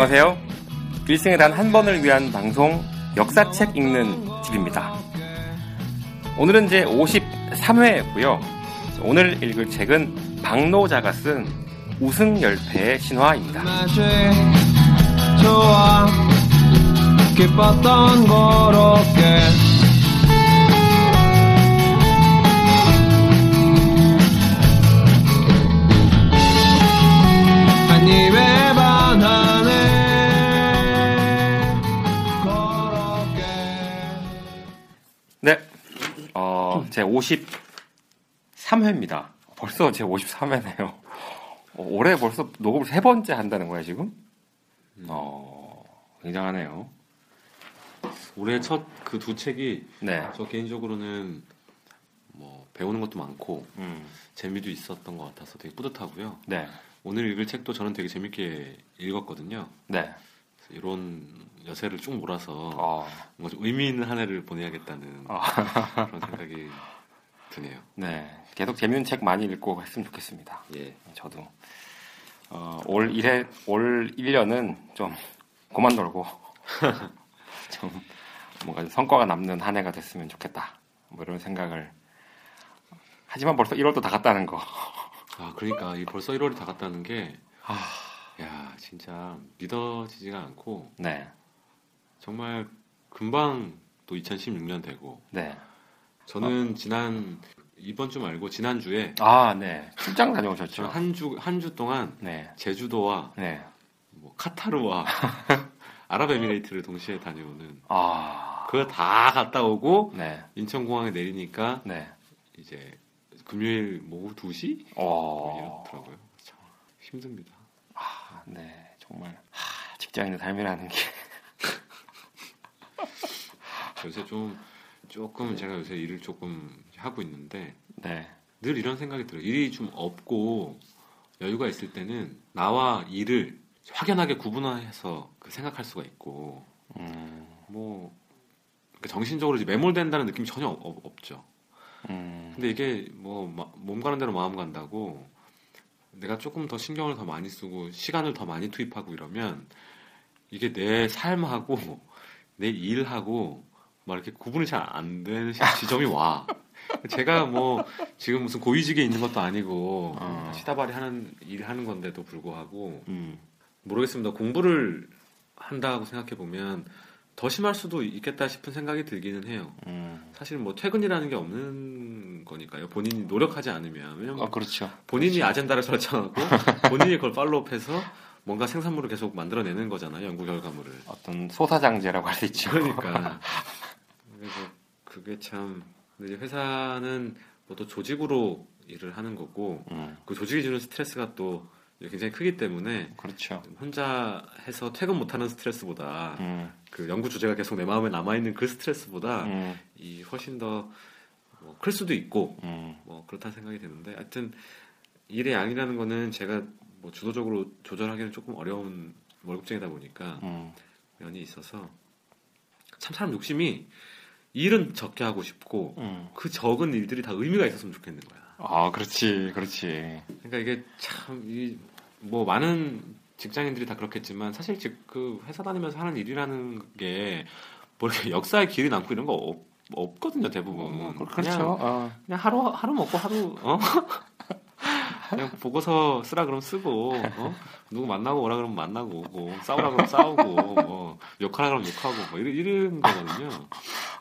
안녕하세요. 일생에 단 한 번을 위한 방송 역사책 읽는 집입니다. 오늘은 제 53회고요. 오늘 읽을 책은 박노자가 쓴 우승열패의 신화입니다. 한 입에 어, 제 53회입니다. 벌써 제 53회네요. 올해 벌써 녹음을 세 번째 한다는 거야, 지금? 어, 굉장하네요. 올해 첫 그 두 책이 네. 저 개인적으로는 뭐 배우는 것도 많고 음, 재미도 있었던 것 같아서 되게 뿌듯하고요. 네. 오늘 읽을 책도 저는 되게 재밌게 읽었거든요. 네. 이런 여세를 쭉 몰아서 어, 뭔가 좀 의미 있는 한 해를 보내야겠다는 아. 그런 생각이 드네요. 네. 계속 재밌는 책 많이 읽고 했으면 좋겠습니다. 예. 저도. 어, 올 1회, 올 1년은 좀 그만 놀고, 좀 뭔가 좀 성과가 남는 한 해가 됐으면 좋겠다. 뭐 이런 생각을. 하지만 벌써 1월도 다 갔다는 거. 아 그러니까 이 벌써 1월이 다 갔다는 게 아, 야 진짜 믿어지지가 않고 네. 정말 금방 또 2016년 되고 네. 저는 지난 이번 주 말고 지난 주에 아, 네. 출장 다녀오셨죠? 한 주 한 주 동안 네. 제주도와 네. 뭐 카타르와 아랍에미레이트를 동시에 다녀오는 아. 그거 다 갔다 오고 네. 인천공항에 내리니까 네. 이제 금요일 뭐 오후 2시 어. 이렇더라고요. 참 힘듭니다. 아, 네. 정말. 하, 직장인의 삶이라는 게. 요새 좀 조금 제가 요새 일을 조금 하고 있는데 네. 늘 이런 생각이 들어요. 일이 좀 없고 여유가 있을 때는 나와 일을 확연하게 구분해서 그 생각할 수가 있고 음. 뭐 그러니까 정신적으로 매몰된다는 느낌이 전혀 없, 없죠. 음. 근데 이게 뭐 몸 가는 대로 마음 간다고 내가 조금 더 신경을 더 많이 쓰고 시간을 더 많이 투입하고 이러면 이게 내 삶하고 내 일하고 막 이렇게 구분이 잘 안 되는 시- 지점이 와. 제가 뭐 지금 무슨 고위직에 있는 것도 아니고 어. 시다발이 하는 일 하는 건데도 불구하고 음. 모르겠습니다. 공부를 한다고 생각해 보면 더 심할 수도 있겠다 싶은 생각이 들기는 해요. 음. 사실 뭐 퇴근이라는 게 없는 거니까요. 본인이 노력하지 않으면 왜냐면 아, 그렇죠. 본인이 아젠다를 설정하고 본인이 그걸 팔로우해서 뭔가 생산물을 계속 만들어내는 거잖아요. 연구 결과물을. 어떤 소사장제라고 할 수 있죠. 그러니까 그래서 그게 참 근데 이제 회사는 뭐또 조직으로 일을 하는 거고 음. 그 조직이 주는 스트레스가 또 굉장히 크기 때문에 그렇죠. 혼자 해서 퇴근 못하는 스트레스보다 음. 그 연구 주제가 계속 내 마음에 남아 있는 그 스트레스보다 음. 이 훨씬 더 뭐 클 수도 있고 음. 뭐 그렇다는 생각이 드는데 하여튼 일의 양이라는 거는 제가 뭐 주도적으로 조절하기는 조금 어려운 월급쟁이다 보니까 음. 면이 있어서 참 사람 욕심이 일은 적게 하고 싶고 음. 그 적은 일들이 다 의미가 있었으면 좋겠는 거야. 아, 그렇지. 그렇지. 그러니까 이게 참뭐 많은 직장인들이 다 그렇겠지만 사실 즉그 회사 다니면서 하는 일이라는 게 뭐 이렇게 역사의 길이 남고 이런 거 없, 없거든요 대부분. 어, 그- 그냥 그렇죠. 어. 그냥 하루 하루 먹고 하루 어 그냥 보고서 쓰라 그러면 쓰고 어? 누구 만나고 오라 그러면 만나고 오고 싸우라 그러면 싸우고 뭐 욕하라 그러면 욕하고 뭐 이런, 이런 거거든요.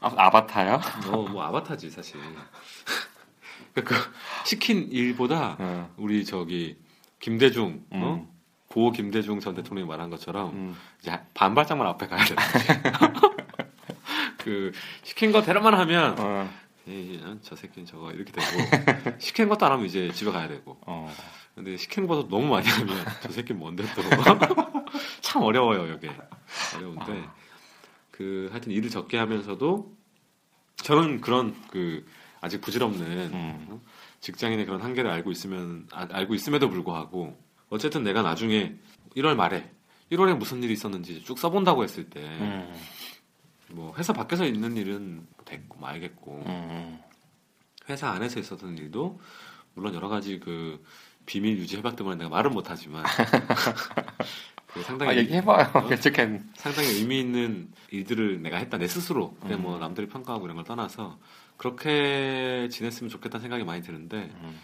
아, 아바타요? 뭐, 뭐 아바타지 사실. 그 시킨 일보다 어. 우리 저기 김대중 어? 음. 고 김대중 전 대통령이 말한 것처럼 음. 이제 반발짝만 앞에 가야 돼. 그 시킨 거 대로만 하면 어. 이, 어, 저 새끼는 저거 이렇게 되고 시킨 것도 안 하면 이제 집에 가야 되고. 어. 근데 시키는 것도 너무 많이 하면 저 새끼 뭔데 또. 참 어려워요 여기. 어려운데. 그 하여튼 일을 적게 하면서도 저는 그런 그 아직 부질없는 음. 직장인의 그런 한계를 알고 있으면 아- 알고 있음에도 불구하고 어쨌든 내가 나중에 1월 말에 1월에 무슨 일이 있었는지 쭉 써본다고 했을 때 뭐 음. 회사 밖에서 있는 일은 됐고 뭐 알겠고 음. 회사 안에서 있었던 일도 물론 여러 가지 그 비밀 유지 협약 때문에 내가 말은 못하지만 그 상당히 아, 얘기해봐요. 어? 괜찮겠 상당히 의미 있는 일들을 내가 했다 내 스스로 근데 음. 뭐 남들이 평가하고 이런 걸 떠나서 그렇게 지냈으면 좋겠다는 생각이 많이 드는데 음.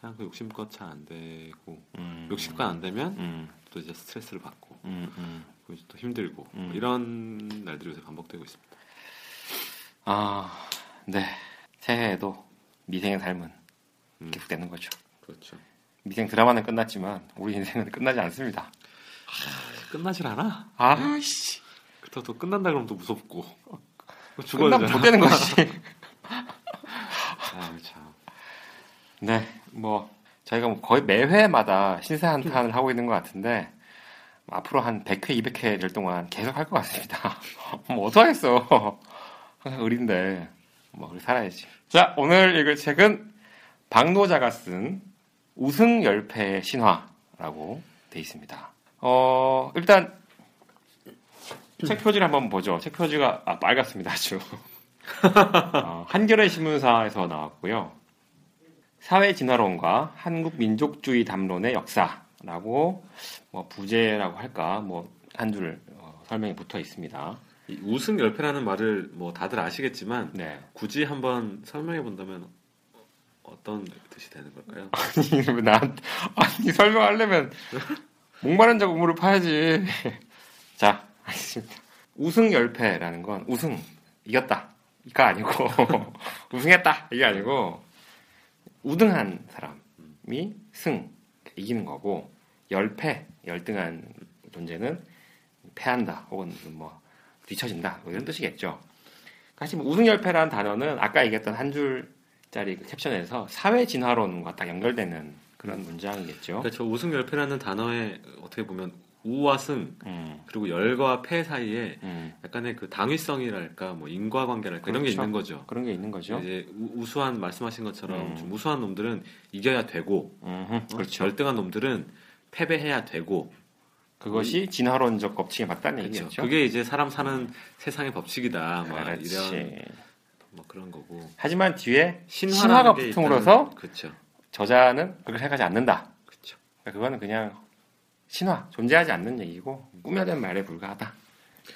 그냥 그 욕심껏 잘 안 되고 음. 욕심껏 안 되면 음. 또 이제 스트레스를 받고 음. 음. 또 힘들고 음. 뭐 이런 날들이 요새 반복되고 있습니다. 아, 네. 새해에도 미생의 삶은 음. 계속되는 거죠. 그렇죠. 미생 드라마는 끝났지만 우리 인생은 끝나지 않습니다. 끝나질 않아. 아씨. 그렇다고 또 끝난다 그러면 또 무섭고 끝나면 죽어야 못. 되는 거지. 아, 참. 네, 뭐 저희가 뭐 거의 매회마다 신세 한탄을 하고 있는 것 같은데 뭐 앞으로 한 100회, 200회일 동안 계속 할 것 같습니다. 뭐 어떡하겠어. 항상 의리인데 뭐 우리 살아야지. 자, 오늘 읽을 책은 박노자가 쓴 우승 열패의 신화라고 돼 있습니다. 어, 일단 책 표지를 한번 보죠. 책 표지가 아, 빨갛습니다, 아주. 어, 한겨레 신문사에서 나왔고요. 사회 진화론과 한국 민족주의 담론의 역사 라고 뭐 부제라고 할까 뭐 한줄 어, 설명이 붙어 있습니다. 이 우승 열패라는 말을 뭐 다들 아시겠지만 네. 굳이 한번 설명해 본다면 어떤 뜻이 되는 걸까요? 아니 왜 나한테 아니 설명하려면 목마른 자 우물을 파야지. 자, 알겠습니다. 우승 열패라는 건 우승 이겼다 이가 아니고 우승했다 이게 아니고 우등한 사람이 승 이기는 거고 열패 열등한 존재는 패한다 혹은 뭐 뒤처진다 뭐 이런 뜻이겠죠. 사실 뭐 우승 열패라는 단어는 아까 얘기했던 한 줄짜리 그 캡션에서 사회 진화론과 딱 연결되는 그런 문장이겠죠. 그렇죠. 우승 열패라는 단어에 어떻게 보면 우와 승 음, 그리고 열과 패 사이에 음, 약간의 그 당위성이랄까 뭐 인과관계랄까 이런 게 그렇죠. 있는 거죠. 그런 게 있는 거죠. 이제 우- 우수한 말씀하신 것처럼 음. 좀 우수한 놈들은 이겨야 되고 어? 그렇죠. 열등한 놈들은 패배해야 되고 그것이 진화론적 법칙에 맞다는 그렇죠. 얘기겠죠. 그게 이제 사람 사는 세상의 법칙이다. 막 그렇지. 이런 뭐 그런 거고 하지만 뒤에 신화가 일단은- 그렇죠. 저자는 그렇게 생각하지 않는다. 그렇죠. 그러니까 그거는 그냥 신화, 존재하지 않는 얘기고 꾸며낸 말에 불과하다.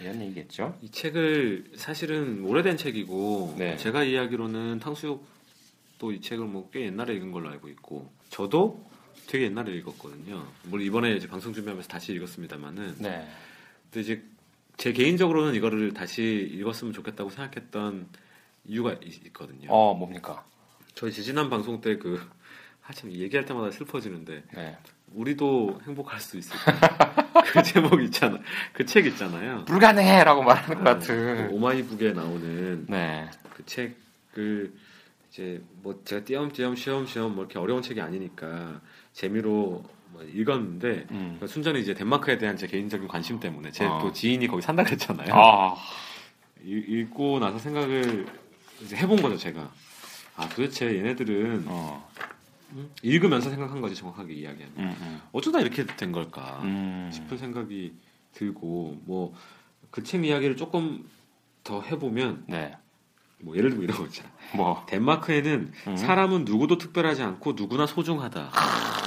이런 얘기겠죠. 이 책을 사실은 오래된 책이고 네. 제가 이야기로는 탕수육도 이 책을 뭐 꽤 옛날에 읽은 걸로 알고 있고 저도 되게 옛날에 읽었거든요. 물론 이번에 이제 방송 준비하면서 다시 읽었습니다만은 네. 근데 이제 제 개인적으로는 이거를 다시 읽었으면 좋겠다고 생각했던 이유가 있- 있거든요. 어, 뭡니까? 저희 지지난 방송 때 그 하참 얘기할 때마다 슬퍼지는데 네. 우리도 행복할 수 있을 까? 그 제목 있잖아. 그 책 있잖아요. 불가능해라고 말하는 것그 같은. 오마이북에 나오는 네. 그 책을 이제 뭐 제가 띄엄띄엄 시험시험 뭐 이렇게 어려운 책이 아니니까 재미로 뭐 읽었는데 음. 그러니까 순전히 이제 덴마크에 대한 제 개인적인 관심 때문에 제또 어. 지인이 거기 산다 그랬잖아요. 아, 읽- 읽고 나서 생각을 이제 해본 거죠 제가. 아 도대체 얘네들은 어, 음? 읽으면서 생각한 거지 정확하게 이야기하면 음, 음. 어쩌다 이렇게 된 걸까 음. 싶은 생각이 들고 뭐 그 책 이야기를 조금 더 해보면 네. 뭐 예를 들면 이런 거 있잖아. 뭐, 덴마크에는 음. 사람은 누구도 특별하지 않고 누구나 소중하다.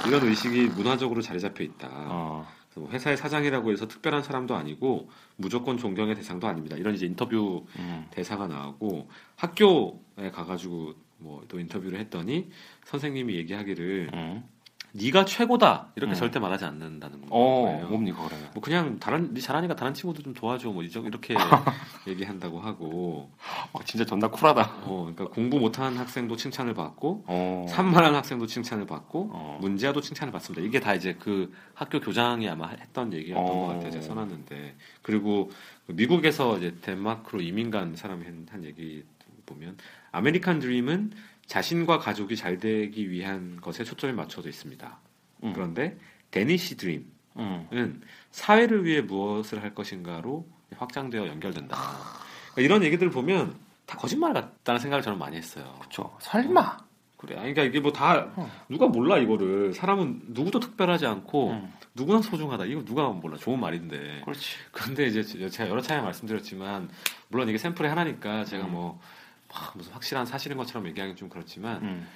이런 의식이 문화적으로 자리 잡혀 있다. 어, 뭐 회사의 사장이라고 해서 특별한 사람도 아니고 무조건 존경의 대상도 아닙니다. 이런 이제 인터뷰 음. 대사가 나오고 학교에 가가지고 뭐 또 인터뷰를 했더니 선생님이 얘기하기를 음. 네가 최고다 이렇게 음. 절대 말하지 않는다는 어, 거예요. 뭡니까, 그러면? 뭐 그냥 다른 네 잘하니까 다른 친구들 좀 도와줘 뭐 이렇게 얘기한다고 하고 어, 진짜 존나 쿨하다. 어 그러니까 공부 못하는 학생도 칭찬을 받고 어. 산만한 학생도 칭찬을 받고 어. 문제아도 칭찬을 받습니다. 이게 다 이제 그 학교 교장이 아마 했던 얘기였던 어. 것 같아요. 제가 써놨는데 그리고 미국에서 이제 덴마크로 이민 간 사람이 한, 한 얘기 보면 아메리칸 드림은 자신과 가족이 잘 되기 위한 것에 초점이 맞춰져 있습니다. 음. 그런데 Danish dream 음. 사회를 위해 무엇을 할 것인가로 확장되어 연결된다. 그러니까 이런 얘기들을 보면 다 거짓말 같다는 생각을 저는 많이 했어요. 그렇죠. 설마. 그래. 아니, 그러니까 이게 뭐다 어. 누가 몰라 이거를 사람은 누구도 특별하지 않고 음. 누구나 소중하다. 이거 누가 몰라. 좋은 말인데. 그렇지. 근데 이제 제가 여러 차례 말씀드렸지만 물론 이게 샘플이 하나니까 제가 음. 뭐 막 무슨 확실한 사실인 것처럼 얘기하기 좀 그렇지만 음.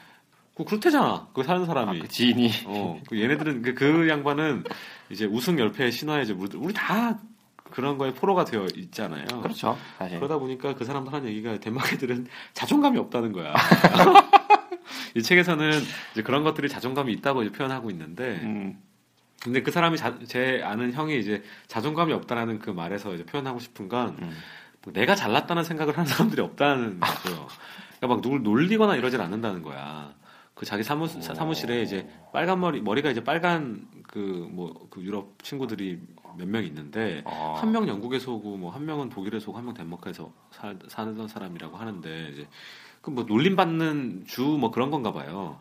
그 그렇대잖아. 그 사는 아, 사람이. 그 지인이. 어, 그 얘네들은 그, 그 양반은 이제 우승 열패 신화에 이제 우리, 우리 다 그런 거에 포로가 되어 있잖아요. 그렇죠. 사실. 그러다 보니까 그 사람들 하는 얘기가 덴마크 애들은 자존감이 없다는 거야. 이 책에서는 이제 그런 것들이 자존감이 있다고 이제 표현하고 있는데, 음. 근데 그 사람이 자- 제 아는 형이 이제 자존감이 없다라는 그 말에서 이제 표현하고 싶은 건 음. 뭐 내가 잘났다는 생각을 하는 사람들이 없다는 거죠. 그러니까 막 누굴 놀리거나 이러진 않는다는 거야. 그 자기 사무, 사- 사무실에 이제 빨간 머리 머리가 이제 빨간 그 뭐 그 유럽 친구들이 몇 명 있는데 어. 한명 영국에서 오고 뭐 한 명은 독일에서 오고 한 명 덴마크에서 살, 사는 사람이라고 하는데 이제 그 뭐 놀림 받는 주 뭐 그런 건가 봐요.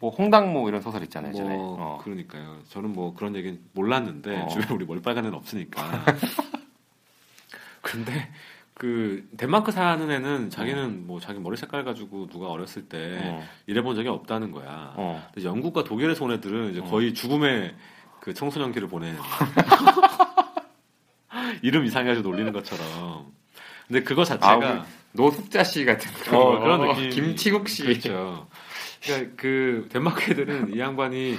뭐 홍당무 이런 소설 있잖아요. 뭐 전에. 어. 그러니까요. 저는 뭐 그런 얘기는 몰랐는데 어. 주변에 우리 머리빨간 애는 없으니까. 근데 그 덴마크 사는 애는 자기는 뭐 자기 머리 색깔 가지고 누가 어렸을 때 어. 일해본 적이 없다는 거야. 어. 근데 영국과 독일에서 온 애들은 이제 어. 거의 죽음의 그 청소년기를 보내는 이름 이상해 가지고 놀리는 것처럼. 근데 그거 아, 자체가 우리 노숙자 씨 같은 어, 거. 그런 느낌. 김치국 씨. 그렇죠. 그러니까 그 덴마크 애들은 이 양반이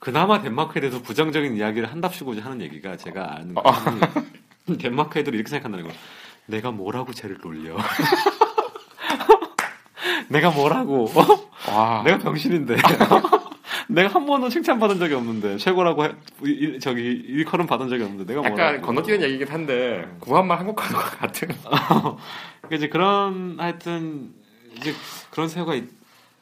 그나마 덴마크에 대해서 부정적인 이야기를 한답시고 하는 얘기가 제가 아는 어. 거는 덴마크 애들이 이렇게 생각한다는 거. 내가 뭐라고 쟤를 놀려. 내가 뭐라고. 어? 와. 내가 병신인데. 내가 한 번도 칭찬받은 적이 없는데 최고라고 해- 일- 저기 일컬음 받은 적이 없는데 내가 뭐라고. 약간 건너뛰는 얘기긴 한데 구한말 한국화과 같은. 그러니까 이제 그런 하여튼 이제 그런 사유가 있-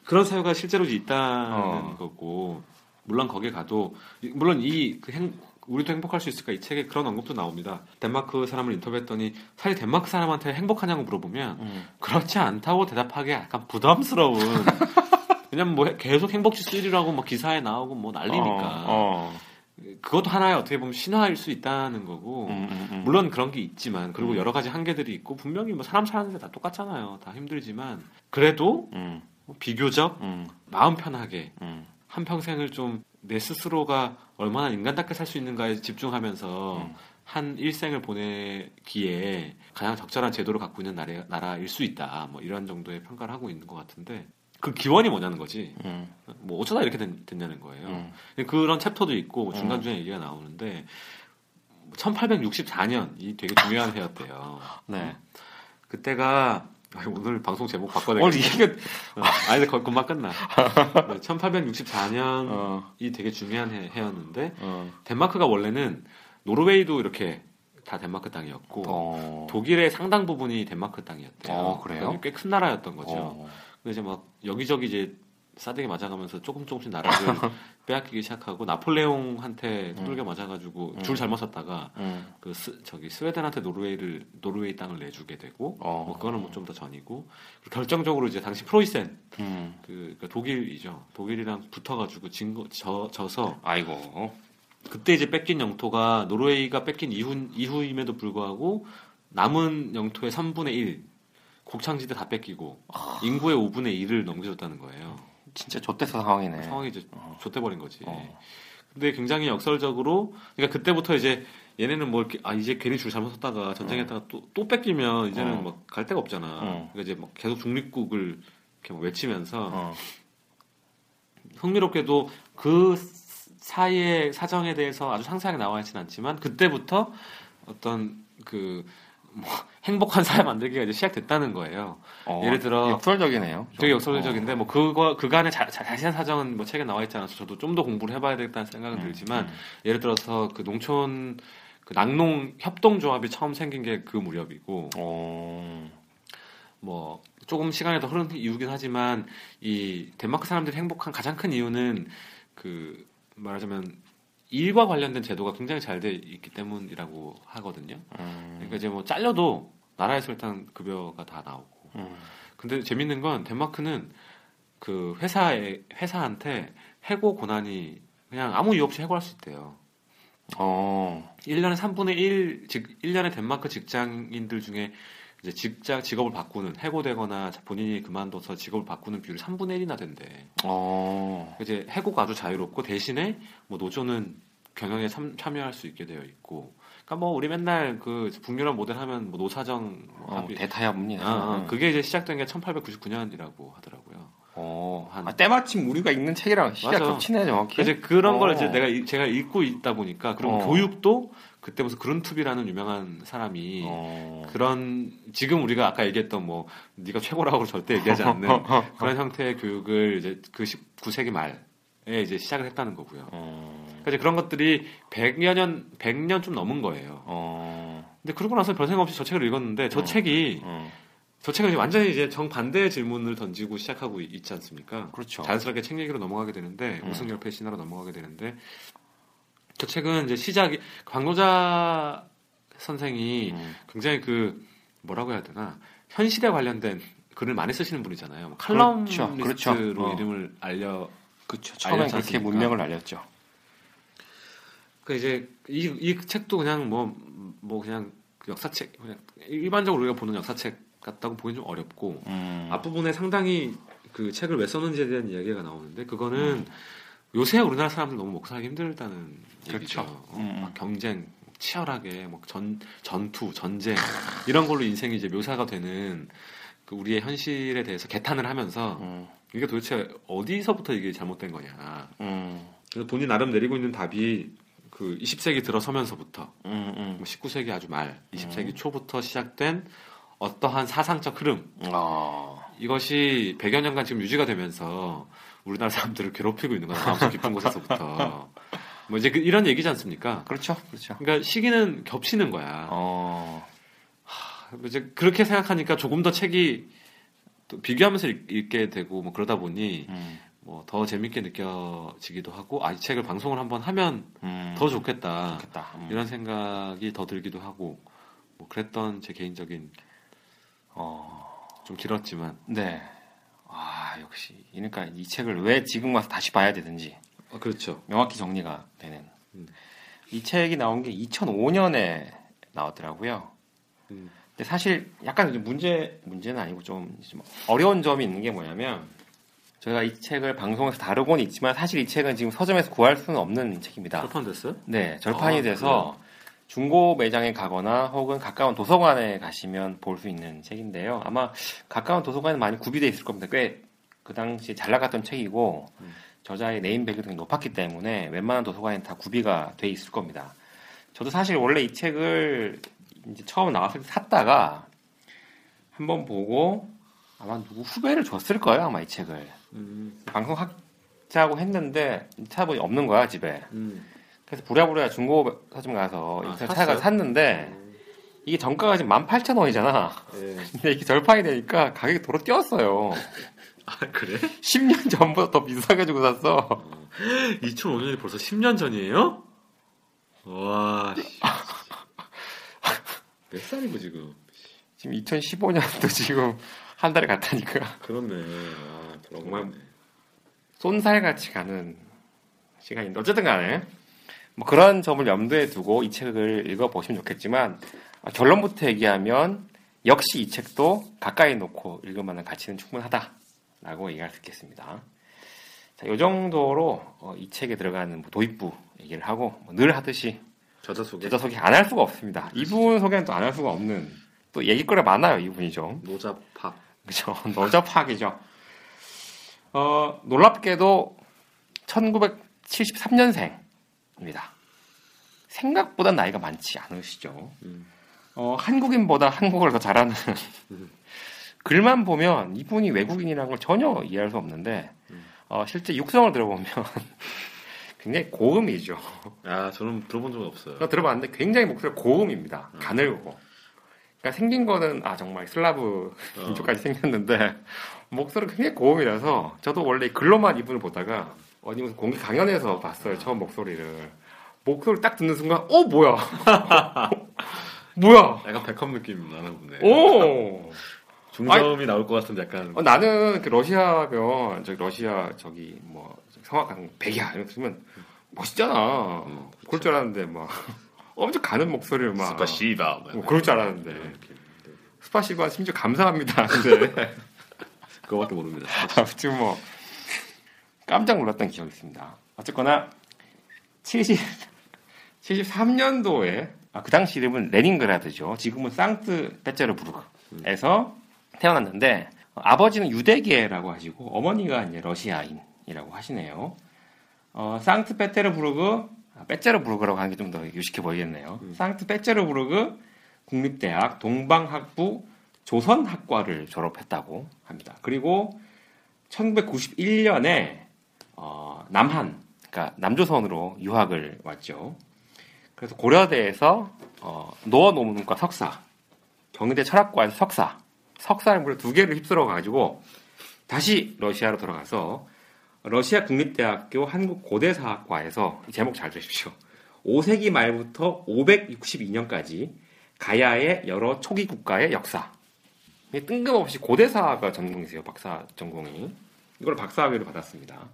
그런 사유가 실제로 있다는 어. 거고 물론 거기에 가도 이- 물론 이 그 행 우리도 행복할 수 있을까 이 책에 그런 언급도 나옵니다. 덴마크 사람을 인터뷰했더니 사실 덴마크 사람한테 행복하냐고 물어보면 음. 그렇지 않다고 대답하기 약간 부담스러운. 왜냐면 뭐 계속 행복지 1위라고 뭐 기사에 나오고 뭐 난리니까. 어. 그것도 하나의 어떻게 보면 신화일 수 있다는 거고. 음, 음, 음. 물론 그런 게 있지만 그리고 음. 여러 가지 한계들이 있고 분명히 뭐 사람 사는데 다 똑같잖아요. 다 힘들지만 그래도 음, 뭐 비교적 음, 마음 편하게 음. 한 평생을 좀 내 스스로가 얼마나 인간답게 살 수 있는가에 집중하면서 음. 한 일생을 보내기에 가장 적절한 제도를 갖고 있는 나라, 나라일 수 있다. 뭐 이런 정도의 평가를 하고 있는 것 같은데 그 기원이 뭐냐는 거지. 음, 뭐 어쩌다 이렇게 된, 됐냐는 거예요. 음. 그런 챕터도 있고 뭐 음. 중간중간 얘기가 나오는데 1864년이 되게 중요한 해였대요. 네. 그때가 아, 오늘 방송 제목 바꿔야 오늘. 이게 어, 아니, 거- 금방 끝나. 1864년이 어, 되게 중요한 해, 해였는데 어, 덴마크가 원래는 노르웨이도 이렇게 다 덴마크 땅이었고 어. 독일의 상당 부분이 덴마크 땅이었대요. 어, 그래요? 꽤 큰 나라였던 거죠. 어. 근데 이제 막 여기저기 이제 싸대기 맞아가면서 조금 조금씩 나라를 빼앗기기 시작하고 나폴레옹한테 두들겨 맞아가지고 음. 줄 잘못 섰다가 음. 그 스, 저기 스웨덴한테 노르웨이를 노르웨이 땅을 내주게 되고 어. 뭐 그거는 뭐 좀 더 전이고 결정적으로 이제 당시 프로이센 음. 그 그러니까 독일이죠 독일이랑 붙어가지고 진 거, 져, 져서 아이고. 그때 이제 뺏긴 영토가 노르웨이가 뺏긴 이후 이후임에도 불구하고 남은 영토의 3분의 1 곡창지대 다 뺏기고 인구의 5분의 1을 넘겨줬다는 거예요. 진짜 좆대서 상황이네. 상황이 이제 어. 좆돼버린 거지. 어. 근데 굉장히 역설적으로, 그러니까 그때부터 이제 얘네는 뭐 이렇게 아 이제 괜히 줄 잘못 섰다가 전쟁했다가 또또 뺏기면 이제는 어. 막갈 데가 없잖아. 어. 그러니까 이제 막 계속 중립국을 이렇게 막 외치면서 어. 흥미롭게도 그 사이의 사정에 대해서 아주 상세하게 나와 있지는 않지만 그때부터 어떤 그 뭐 행복한 사회 만들기가 이제 시작됐다는 거예요. 어. 예를 들어 역설적이네요. 좀. 되게 역설적인데 뭐 그거 그간의 자, 자, 세한 사정은 뭐 책에 나와 있지 않아서 저도 좀 더 공부를 해봐야 되겠다는 생각은 음, 들지만 음. 예를 들어서 그 농촌 그 낙농 협동조합이 처음 생긴 게 그 무렵이고 어. 뭐 조금 시간이 더 흐른 이유긴 하지만 이 덴마크 사람들이 행복한 가장 큰 이유는 그 말하자면 일과 관련된 제도가 굉장히 잘 돼 있기 때문이라고 하거든요. 음. 그러니까 이제 뭐 잘려도 나라에서 일단 급여가 다 나오고 음. 근데 재밌는 건 덴마크는 그 회사에 회사한테 해고 고난이 그냥 아무 이유 없이 해고할 수 있대요. 어. 1년에 3분의 1, 즉 1년에 덴마크 직장인들 중에 이제 직장 직업을 바꾸는 해고되거나 본인이 그만둬서 직업을 바꾸는 비율이 3분의 1이나 된대. 어. 이제 해고가 아주 자유롭고 대신에 뭐 노조는 경영에 참, 참여할 수 있게 되어 있고. 그러니까 뭐 우리 맨날 그 북유럽 모델 하면 뭐 노사정 뭐 어, 대타협입니다. 아, 아, 그게 이제 시작된 게 1899년이라고 하더라고요. 어. 한- 아, 때마침 우리가 읽는 책이랑 시기가 맞아. 겹치네 정확히. 이제 그런 걸 어. 이제 내가 이- 제가 읽고 있다 보니까 그리고 어. 교육도 그때 무슨 그룬투비라는 유명한 사람이 어. 그런 지금 우리가 아까 얘기했던 뭐 네가 최고라고 절대 얘기하지 않는 그런 형태의 교육을 이제 그 19세기 말에 이제 시작을 했다는 거고요. 어. 그러니까 이제 그런 것들이 100여 년, 100년 좀 넘은 거예요. 어. 근데 그러고 나서 별 생각 없이 저 책을 읽었는데 저 어. 책이 어. 저 책은 이제 완전히 이제 정반대의 질문을 던지고 시작하고 있- 있지 않습니까? 그렇죠. 자연스럽게 책 얘기로 넘어가게 되는데 음. 우승열패 신화로 넘어가게 되는데 저 책은 이제 시작이 광노자 선생이 음. 굉장히 그 뭐라고 해야 되나 현실에 관련된 글을 많이 쓰시는 분이잖아요. 뭐 칼럼니스트로 그렇죠, 그렇죠. 어. 이름을 알려 그렇죠. 처음에 그렇게? 문명을 알렸죠. 그 이제 이, 이 책도 그냥 뭐뭐 그냥 역사책 그냥 일반적으로 우리가 보는 역사책 같다고 보기 좀 어렵고 음. 앞부분에 상당히 그 책을 왜 썼는지에 대한 이야기가 나오는데 그거는 요새 우리나라 사람들 너무 먹고 살기 힘들다는 그렇죠. 얘기죠. 어, 음. 막 경쟁 치열하게 뭐전 전투 전쟁 이런 걸로 인생이 이제 묘사가 되는 그 우리의 현실에 대해서 개탄을 하면서 음. 이게 도대체 어디서부터 이게 잘못된 거냐. 음. 그래서 본인 나름 내리고 있는 답이 그 20세기 들어서면서부터 음. 음. 뭐 19세기 아주 말, 20세기 초부터 시작된 어떠한 사상적 흐름 어. 이것이 100여 년간 지금 유지가 되면서 우리나라 사람들을 괴롭히고 있는 거야 마음속 깊은 곳에서부터 뭐 이제 그- 이런 얘기지 않습니까? 그렇죠. 그렇죠. 그러니까 시기는 겹치는 거야. 어. 이제 그렇게 생각하니까 조금 더 책이 또 비교하면서 읽- 읽게 되고 뭐 그러다 보니 음. 뭐더 재밌게 느껴지기도 하고 아 이 책을 방송을 한번 하면 음. 더 좋겠다 좋겠다. 음. 이런 생각이 더 들기도 하고 뭐 그랬던 제 개인적인 어. 좀 길었지만 네. 아, 역시. 그러니까 이 책을 왜 지금 와서 다시 봐야 되는지 어, 그렇죠. 명확히 정리가 되는. 음. 이 책이 나온 게 2005년에 나왔더라고요. 음. 근데 사실 약간 좀 문제 문제는 아니고 좀, 좀 어려운 점이 있는 게 뭐냐면 저희가 이 책을 방송에서 다루고는 있지만 사실 이 책은 지금 서점에서 구할 수는 없는 책입니다. 절판됐어요? 네, 절판이 아, 돼서 중고 매장에 가거나 혹은 가까운 도서관에 가시면 볼 수 있는 책인데요. 아마 가까운 도서관에 많이 구비되어 있을 겁니다. 꽤 그 당시에 잘 나갔던 책이고 음. 저자의 네임밸류 등이 높았기 때문에 웬만한 도서관에 다 구비가 돼 있을 겁니다. 저도 사실 원래 이 책을 이제 처음 나왔을 때 샀다가 한번 보고 아마 누구 후배를 줬을 거예요 아마 이 책을 음, 방송하자고 했는데 찾아보니 없는 거야 집에 음. 그래서 부랴부랴 중고 서점 가서 아? 찾아가 샀는데 이게 정가가 지금 18,000원이잖아. 예. 근데 이게 절판이 되니까 가격이 도로 뛰었어요. 아 그래? 10년 전보다 더 비싸게 주고 샀어. 2005년이 벌써 10년 전이에요? 와. 씨. 몇 살이고 지금? 지금 2015년도 지금 한 달에 갔다니까. 그렇네. 아, 정말 쏜살같이 가는 시간인데 어쨌든 간에 뭐 그런 점을 염두에 두고 이 책을 읽어보시면 좋겠지만 아, 결론부터 얘기하면 역시 이 책도 가까이 놓고 읽을 만한 가치는 충분하다라고 얘기할 수 있겠습니다. 자, 이 정도로 어, 이 책에 들어가는 뭐 도입부 얘기를 하고 뭐 늘 하듯이 저자 소개. 여자 소개 안 할 수가 없습니다. 이분 소개는 또 안 할 수가 없는 또 얘기거리 많아요 이분이 좀. 노자팍. 그죠. 너접학이죠. 어, 놀랍게도 1973년생 입니다. 생각보다 나이가 많지 않으시죠. 음. 어, 한국인보다 한국어를 더 잘하는 글만 보면 이분이 외국인이라는 걸 전혀 이해할 수 없는데 어, 실제 육성을 들어보면 굉장히 고음이죠. 아 저는 들어본 적은 없어요. 들어봤는데 굉장히 목소리가 고음입니다. 음. 가늘고. 그러니까 생긴 거는 아 정말 슬라브 어. 민족까지 생겼는데 목소리가 굉장히 고음이라서 저도 원래 글로만 이분을 보다가 어디 무슨 공개 강연에서 봤어요 처음 목소리를 목소리 딱 듣는 순간 어 뭐야 뭐야 약간 백컴 느낌 나나 보네. 오 중점이 나올 것 같은데 약간. 어, 나는 그 러시아면 저기 러시아 저기 뭐 성악강 백이야 이러면 멋있잖아. 음, 그럴 줄 알았는데 막 엄청 가는 목소리를 막 스파시바. 뭐 그럴 줄 알았는데 네, 스파시바 심지어 감사합니다. 근데 그거밖에 모릅니다. 아무튼 뭐 깜짝 놀랐던 기억이 있습니다. 어쨌거나 70 73년도에 아, 그 당시 이름은 레닌그라드죠. 지금은 상트 페테르부르크에서 태어났는데 어, 아버지는 유대계라고 하시고 어머니가 이제 러시아인이라고 하시네요. 어, 상트 페테르부르크 아, 페테르부르크라고 하는 게 좀 더 유식해 보이겠네요. 상트 페테르부르크 국립대학 동방학부 조선학과를 졸업했다고 합니다. 그리고 1991년에 어, 남한, 그러니까 남조선으로 유학을 왔죠. 그래서 고려대에서 어, 노어 논문과 석사, 경희대 철학과에서 석사, 석사를 무려 두 개를 휩쓸어 가지고 다시 러시아로 돌아가서 러시아 국립대학교 한국 고대사학과에서 이 제목 잘 들으십시오. 5세기 말부터 562년까지 가야의 여러 초기 국가의 역사. 뜬금없이 고대사가 전공이세요. 박사 전공이. 이걸 박사학위를 받았습니다.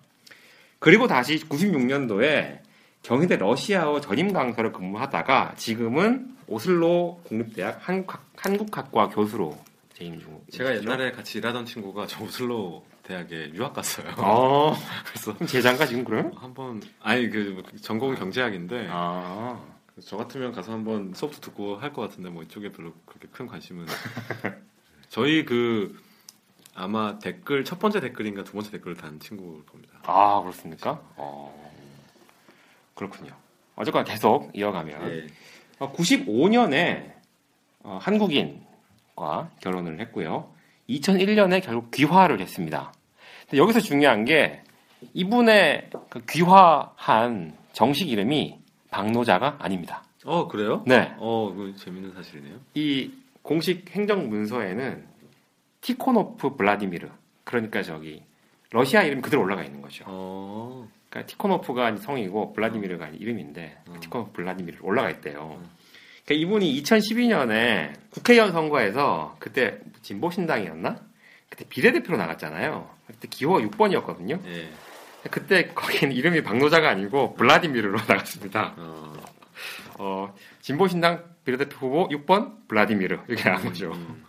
그리고 다시 96년도에 경희대 러시아어 전임 강사로 근무하다가 지금은 오슬로 국립대학 한국학, 한국학과 교수로 재임 중. 제가 옛날에 같이 일하던 친구가 저 오슬로 대학에 유학 갔어요. 어, 그래서 제자인가 지금 그러면? 한번 아니 그 전공이 경제학인데 아, 저 같으면 가서 한번 수업도 듣고 할 것 같은데 뭐 이쪽에 별로 그렇게 큰 관심은 저희 그 아마 댓글 첫 번째 댓글인가 두 번째 댓글을 단 친구일 겁니다. 아 그렇습니까? 어, 그렇군요. 어쨌거나 계속 이어가면 예. 95년에 어, 한국인과 결혼을 했고요. 2001년에 결국 귀화를 했습니다. 근데 여기서 중요한 게 이분의 그 귀화한 정식 이름이 박노자가 아닙니다. 어 그래요? 네. 어, 그 재밌는 사실이네요. 이 공식 행정 문서에는 티코노프 블라디미르 그러니까 저기 러시아 이름이 그대로 올라가 있는 거죠. 어, 그러니까 티코노프가 성이고 블라디미르가 이름인데 음. 티코노프 블라디미르 올라가 있대요. 그러니까 이분이 2012년에 국회의원 선거에서 그때 진보신당이었나? 그때 비례대표로 나갔잖아요. 그때 기호가 6번이었거든요. 예. 그때 거기는 이름이 박노자가 아니고 블라디미르로 나갔습니다. 어, 어, 진보신당 비례대표 후보 6번 블라디미르 이렇게 나온 거죠. 음,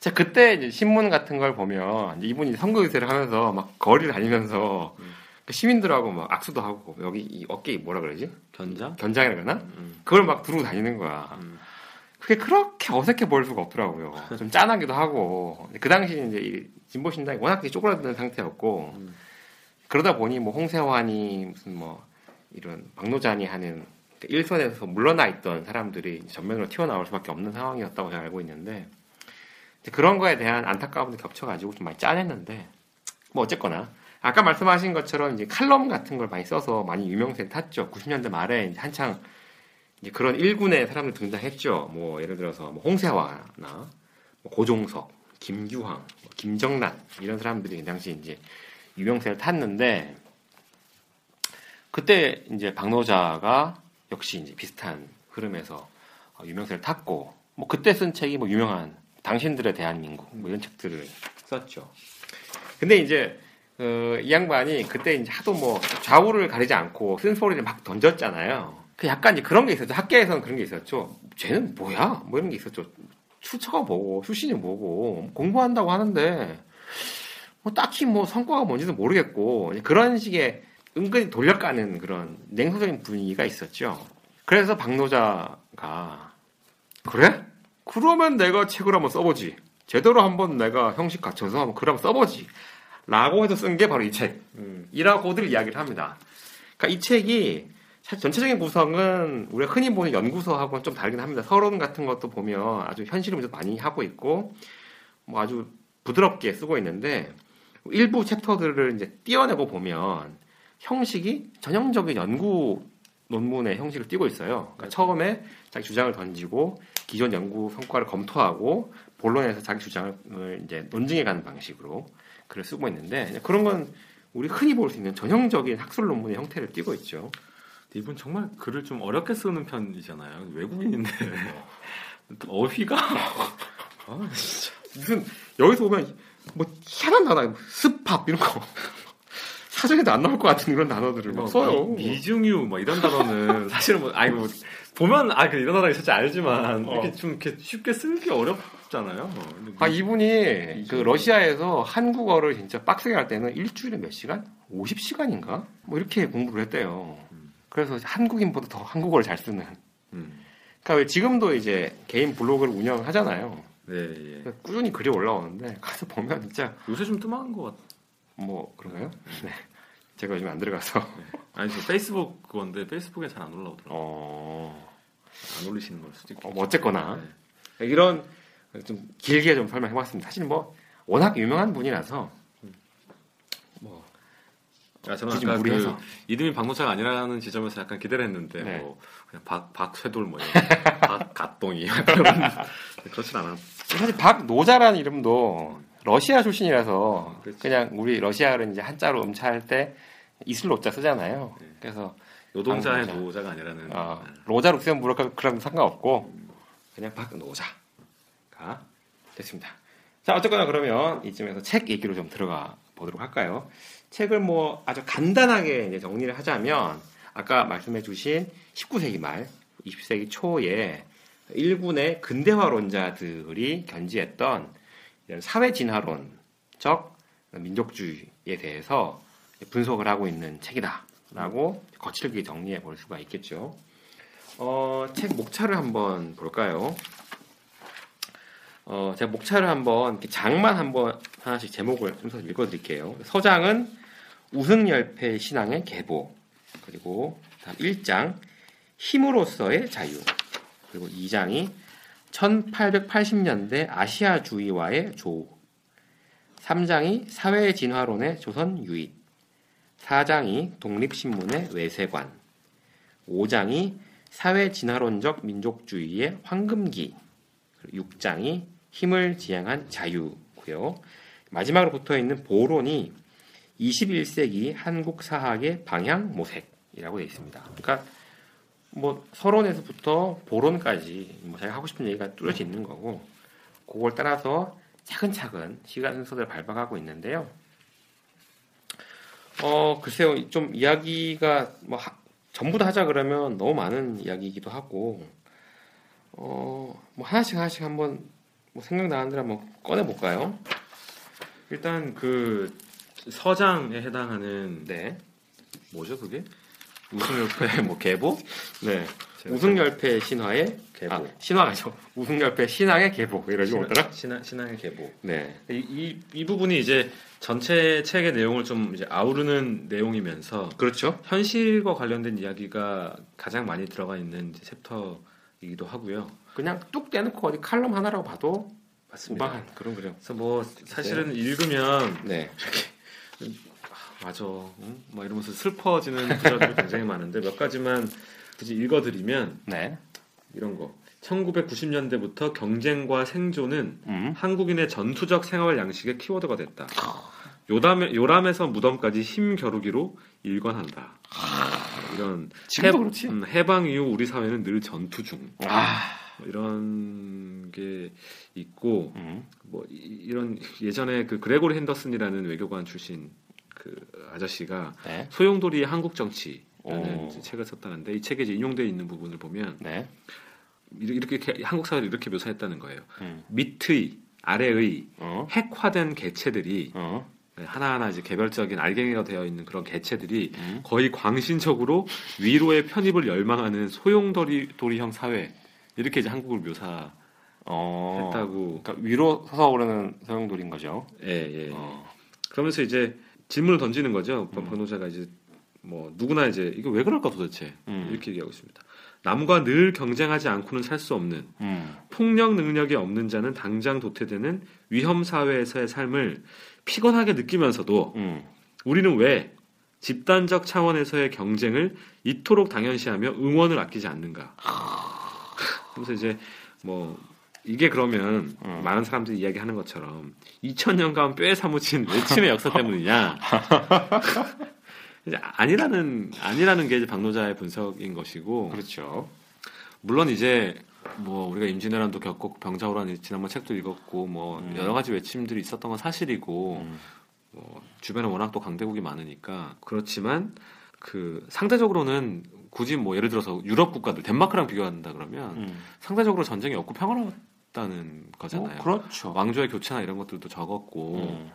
자 그때 이제 신문 같은 걸 보면 이분이 선거 유세를 하면서 막 거리를 다니면서 음. 그 시민들하고 막 악수도 하고 여기 이 어깨 뭐라 그러지? 견장? 견장이라 그러나? 음, 그걸 막 두르고 다니는 거야. 음. 그게 그렇게 어색해 보일 수가 없더라고요. 좀 짠하기도 하고 그 당시 이제 이 진보 신당이 워낙 쪼그라드는 상태였고 음. 그러다 보니 뭐 홍세환이 무슨 뭐 이런 박노자니 하는 그 일선에서 물러나 있던 사람들이 전면으로 튀어나올 수밖에 없는 상황이었다고 제가 알고 있는데 그런 거에 대한 안타까움도 겹쳐가지고 좀 많이 짠했는데 뭐 어쨌거나 아까 말씀하신 것처럼 이제 칼럼 같은 걸 많이 써서 많이 유명세를 탔죠. 90년대 말에 이제 한창 이제 그런 일군의 사람들 등장했죠. 뭐 예를 들어서 뭐 홍세화나 뭐 고종석, 김규황, 뭐 김정란 이런 사람들이 그 당시 이제 유명세를 탔는데 그때 이제 박노자가 역시 이제 비슷한 흐름에서 어, 유명세를 탔고 뭐 그때 쓴 책이 뭐 유명한 당신들의 대한민국 뭐 이런 책들을 썼죠. 근데 이제 어, 이 양반이 그때 이제 하도 뭐 좌우를 가리지 않고 쓴소리를 막 던졌잖아요. 그 약간 이제 그런 게 있었죠. 학계에서는 그런 게 있었죠. 쟤는 뭐야? 뭐 이런 게 있었죠. 출처가 뭐고 출신이 뭐고 공부한다고 하는데 뭐 딱히 뭐 성과가 뭔지도 모르겠고 그런 식의 은근히 돌려가는 그런 냉소적인 분위기가 있었죠. 그래서 박노자가 그래? 그러면 내가 책을 한번 써보지. 제대로 한번 내가 형식 갖춰서 한번 글 한번 써보지. 라고 해서 쓴 게 바로 이 책이라고들 이야기를 합니다. 그러니까 이 책이 사실 전체적인 구성은 우리가 흔히 보는 연구서하고는 좀 다르긴 합니다. 서론 같은 것도 보면 아주 현실음에서 많이 하고 있고 뭐 아주 부드럽게 쓰고 있는데 일부 챕터들을 이제 띄어내고 보면 형식이 전형적인 연구 논문의 형식을 띠고 있어요. 그러니까 처음에 자기 주장을 던지고 기존 연구 성과를 검토하고 본론에서 자기 주장을 이제 논증해가는 방식으로 글을 쓰고 있는데 그런 건 우리 흔히 볼 수 있는 전형적인 학술 논문의 형태를 띠고 있죠. 이분 정말 글을 좀 어렵게 쓰는 편이잖아요. 외국인인데 어휘가 아, 진짜. 무슨 여기서 보면 뭐 희한한 단어 습합 이런 거 사전에도 안 나올 것 같은 그런 단어들을 막 써요. 뭐 미, 중유뭐 이런 단어는 사실은 뭐 아니 뭐 보면 아 그 이런 단어 있을지 알지만 어. 이렇게 좀 이렇게 쉽게 쓰기 어렵잖아요. 아 미- 이분이 그 러시아에서 한국어를 진짜 빡세게 할 때는 일주일에 몇 시간? 50시간인가? 뭐 이렇게 공부를 했대요. 그래서 한국인보다 더 한국어를 잘 쓰는. 음. 그러니까 왜 지금도 이제 개인 블로그를 운영하잖아요. 네, 예. 꾸준히 글이 올라오는데 가서 보면 진짜 요새 좀 뜸한 것 같아요. 뭐 그런가요? 네. 제가 요즘 안 들어가서 아니 저 페이스북 그건데 페이스북에 잘 안 올라오더라고요. 어, 안 올리시는 걸 수도 있고. 어, 뭐 어쨌거나 네. 이런 좀 길게 좀 설명해봤습니다. 사실 뭐 워낙 유명한 분이라서 뭐 아, 저는 아까 무리해서. 그 이름이 박노차가 아니라는 지점에서 약간 기대를 했는데 네. 뭐 그냥 박 박쇠돌 뭐 이런 박 갓동이 그런 그렇진 않아. 사실 박노자라는 이름도 러시아 출신이라서 그렇지. 그냥 우리 러시아를 이제 한자로 음차할 때 이슬로자 쓰잖아요. 네. 그래서 노동자의. 노자가 아니라는. 어, 로자 룩셈 부르크랑 상관없고 그냥 박노자가 됐습니다. 자 어쨌거나 그러면 이쯤에서 책 얘기로 좀 들어가 보도록 할까요? 책을 뭐 아주 간단하게 이제 정리를 하자면 아까 말씀해주신 19세기 말, 20세기 초에 일군의 근대화론자들이 견지했던 사회 진화론적 민족주의에 대해서 분석을 하고 있는 책이다라고 거칠게 정리해 볼 수가 있겠죠. 어, 책 목차를 한번 볼까요? 어, 제가 목차를 한번 장만 한번 하나씩 제목을 순서 읽어드릴게요. 서장은 우승열패 신앙의 계보 그리고 다음 1장 힘으로서의 자유 그리고 2장이 1880년대 아시아 주의와의 조우 3장이 사회 진화론의 조선 유입 4장이 독립신문의 외세관 5장이 사회 진화론적 민족주의의 황금기 6장이 힘을 지향한 자유고요. 마지막으로 붙어 있는 보론이 21세기 한국 사학의 방향 모색이라고 되어 있습니다. 그러니까 뭐 서론에서부터 보론까지 뭐 제가 하고 싶은 얘기가 뚜렷이 있는 거고 그걸 따라서 차근차근 시간 순서대로 밟아가고 있는데요. 어 글쎄요 좀 이야기가 뭐 하- 전부 다 하자 그러면 너무 많은 이야기이기도 하고 어 뭐 하나씩 하나씩 한번 뭐 생각나는 대로 한번 꺼내 볼까요? 일단 그 서장에 해당하는 네 뭐죠 그게? 우승열패 뭐 계보 네 우승열패 신화의 계보. 아 신화가 아니죠 우승열패 신앙의 계보 이러지 뭐더라? 신앙 신앙의 계보. 네 이, 이, 이 부분이 이제 전체 책의 내용을 좀 이제 아우르는 내용이면서 그렇죠. 현실과 관련된 이야기가 가장 많이 들어가 있는 챕터이기도 하고요. 그냥 뚝 떼놓고 어디 칼럼 하나라고 봐도 맞습니다. 그런 그림. 그래서 뭐 사실은 읽으면 네. 맞아, 응? 막 이러면서 슬퍼지는 구절들이 굉장히 많은데 몇 가지만 굳이 읽어드리면 네. 이런 거. 1990년대부터 경쟁과 생존은 음. 한국인의 전투적 생활 양식의 키워드가 됐다. 요담에, 요람에서 무덤까지 힘 겨루기로 일관한다. 이런 해- 그렇지. 음, 해방 이후 우리 사회는 늘 전투 중. 아. 뭐 이런 게 있고 음. 뭐 이- 이런 예전에 그 그레고리 핸더슨이라는 외교관 출신 그 아저씨가 네. 소용돌이의 한국 정치라는 오. 책을 썼다는데 이 책에 인용되어 있는 부분을 보면 네. 이렇게, 이렇게 한국 사회를 이렇게 묘사했다는 거예요. 음. 밑의 아래의 어. 핵화된 개체들이 어. 하나하나 이제 개별적인 알갱이가 되어 있는 그런 개체들이 음. 거의 광신적으로 위로의 편입을 열망하는 소용돌이 도리형 사회 이렇게 이제 한국을 묘사했다고 어. 그러니까 위로 솟아오르는 소용돌인 거죠. 예, 예. 어. 그러면서 이제 질문을 던지는 거죠. 음. 변호자가 이제 뭐 누구나 이제 이거 왜 그럴까 도대체 음. 이렇게 얘기하고 있습니다. 남과 늘 경쟁하지 않고는 살 수 없는 음. 폭력 능력이 없는 자는 당장 도태되는 위험 사회에서의 삶을 피곤하게 느끼면서도 음. 우리는 왜 집단적 차원에서의 경쟁을 이토록 당연시하며 응원을 아끼지 않는가? 그래서 이제 뭐 이게 그러면 음. 많은 사람들이 이야기하는 것처럼 2000년간 뼈에 사무친 외침의 역사 때문이냐? 이제 아니라는 아니라는 게 이제 박노자의 분석인 것이고 그렇죠. 물론 이제 뭐 우리가 임진왜란도 겪고 병자호란 지난번 책도 읽었고 뭐 음. 여러 가지 외침들이 있었던 건 사실이고 음. 뭐 주변에 워낙 또 강대국이 많으니까 그렇지만 그 상대적으로는 굳이 뭐 예를 들어서 유럽 국가들 덴마크랑 비교한다 그러면 음. 상대적으로 전쟁이 없고 평화로웠 다는 거잖아요. 어, 그렇죠. 왕조의 교체나 이런 것들도 적었고 음.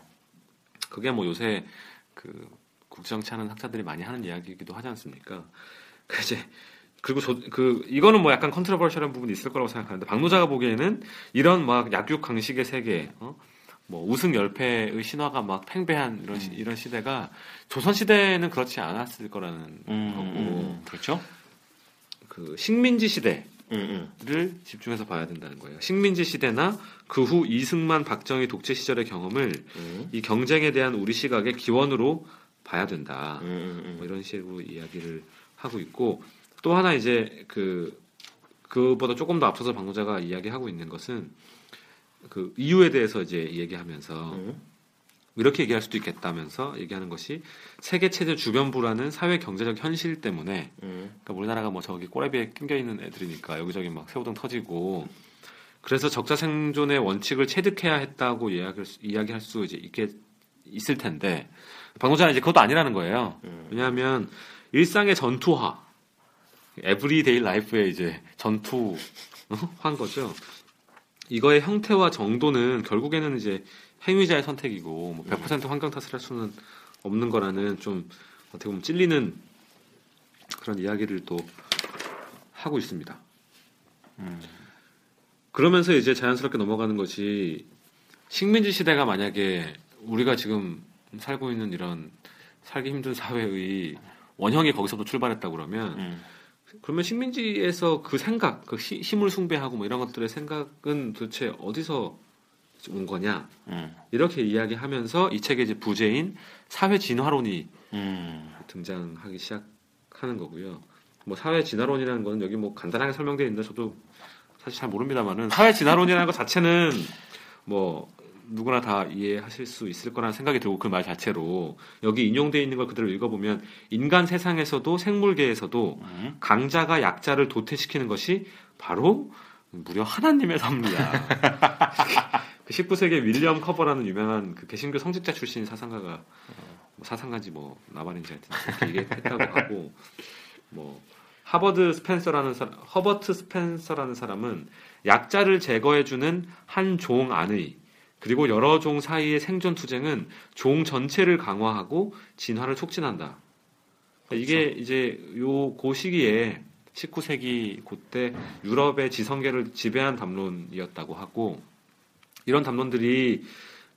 그게 뭐 요새 그 국정치 하는 학자들이 많이 하는 이야기이기도 하지 않습니까? 그 이제 그리고 저, 그 이거는 뭐 약간 컨트로버셜한 부분이 있을 거라고 생각하는데 박노자가 보기에는 이런 막 약육 강식의 세계, 어? 뭐 우승 열패의 신화가 막 팽배한 이런 시, 음. 이런 시대가 조선 시대는 그렇지 않았을 거라는 음, 거고 음, 그렇죠. 그 식민지 시대 음, 를 집중해서 봐야 된다는 거예요. 식민지 시대나 그 후 이승만, 박정희 독재 시절의 경험을 음. 이 경쟁에 대한 우리 시각의 기원으로 봐야 된다. 음, 뭐 이런 식으로 이야기를 하고 있고 또 하나 이제 그 그보다 조금 더 앞서서 방송자가 이야기하고 있는 것은 그 이유에 대해서 이제 얘기하면서 음. 이렇게 얘기할 수도 있겠다면서 얘기하는 것이 세계 체제 주변부라는 사회 경제적 현실 때문에 음. 그러니까 우리나라가 뭐 저기 꼬레비에 낑겨 있는 애들이니까 여기저기 막 새우등 터지고 그래서 적자 생존의 원칙을 체득해야 했다고 이야기할 수, 이야기할 수 이제 있게 있을 텐데 박노자는 이제 그것도 아니라는 거예요. 음. 왜냐하면 일상의 전투화, everyday life의 이제 전투한 거죠. 이거의 형태와 정도는 결국에는 이제 행위자의 선택이고 뭐 100% 환경 탓을 할 수는 없는 거라는 좀 어떻게 보면 찔리는 그런 이야기를 또 하고 있습니다. 음. 그러면서 이제 자연스럽게 넘어가는 것이 식민지 시대가 만약에 우리가 지금 살고 있는 이런 살기 힘든 사회의 원형이 거기서부터 출발했다 그러면 음. 그러면 식민지에서 그 생각, 그 시- 힘을 숭배하고 뭐 이런 것들의 생각은 도대체 어디서 온 거냐 음. 이렇게 이야기하면서 이 책의 이제 부제인 사회 진화론이 음. 등장하기 시작하는 거고요. 뭐 사회 진화론이라는 거는 여기 뭐 간단하게 설명되어 있는데 저도 사실 잘 모릅니다만은 사회 진화론이라는 것 자체는 뭐 누구나 다 이해하실 수 있을 거라는 생각이 들고 그 말 자체로 여기 인용되어 있는 걸 그대로 읽어보면 인간 세상에서도 생물계에서도 음. 강자가 약자를 도태시키는 것이 바로 무려 하나님의 섭리야. 그 19세기에 윌리엄 커버라는 유명한 그 개신교 성직자 출신 사상가가 뭐 사상가인지 뭐 나발인지 하여튼 그렇게 얘기했다고 하고 뭐 하버드 스펜서라는 사람, 허버트 스펜서라는 사람은 약자를 제거해주는 한 종 안의 그리고 여러 종 사이의 생존 투쟁은 종 전체를 강화하고 진화를 촉진한다. 그러니까 이게 이제 요 고 시기에 19세기 그때 유럽의 지성계를 지배한 담론이었다고 하고 이런 담론들이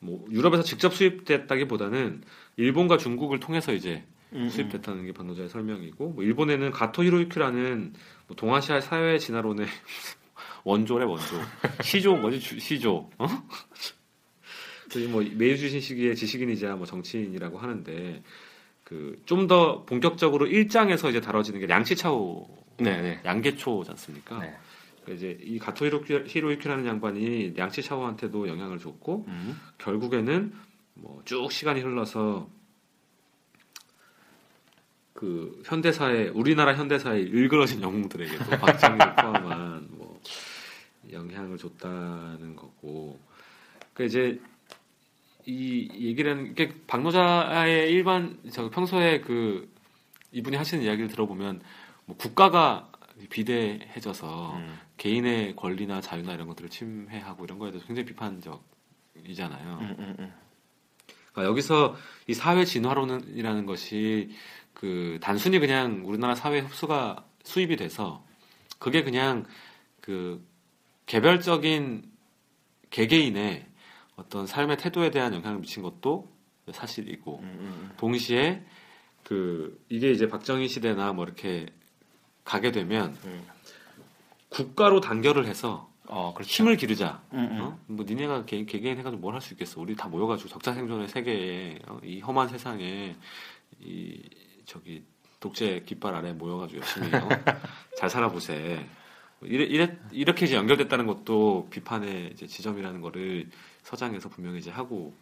뭐 유럽에서 직접 수입됐다기보다는 일본과 중국을 통해서 이제 음. 수입됐다는 게 반도자의 설명이고 뭐 일본에는 가토 히로유키라는 뭐 동아시아 사회 진화론의 원조래 원조 시조 뭐지 주- 시조 어? 그뭐 메이주신 시기의 지식인이자 뭐 정치인이라고 하는데 그 좀 더 본격적으로 일장에서 이제 다뤄지는 게 량치차오 네네. 양계초지 않습니까? 네. 그러니까 이제 이 가토 히로키, 히로유키 라는 양반이 량치차오한테도 영향을 줬고 음. 결국에는 뭐 쭉 시간이 흘러서 그 현대사의 우리나라 현대사의 일그러진 영웅들에게도 박정희를 포함한 뭐 영향을 줬다는 거고 그 이제 이 얘기라는 이게 박노자의 일반 저 평소에 그 이분이 하시는 이야기를 들어보면 뭐 국가가 비대해져서 음. 개인의 권리나 자유나 이런 것들을 침해하고 이런 거에 대해서 굉장히 비판적이잖아요. 음, 음, 음. 그러니까 여기서 이 사회 진화론이라는 것이 그 단순히 그냥 우리나라 사회 흡수가 수입이 돼서 그게 그냥 그 개별적인 개개인의 어떤 삶의 태도에 대한 영향을 미친 것도 사실이고 동시에 그 이게 이제 박정희 시대나 뭐 이렇게 가게 되면 음. 국가로 단결을 해서 어, 그렇죠. 힘을 기르자. 음, 음. 어? 뭐 니네가 개, 개개인 해가지고 뭘 할 수 있겠어? 우리 다 모여가지고 적자생존의 세계에 어? 이 험한 세상에 이 저기 독재 깃발 아래 모여가지고 열심히 어? 잘 살아보세. 이래, 이래, 이렇게 이제 연결됐다는 것도 비판의 이제 지점이라는 거를 서장에서 분명히 이제 하고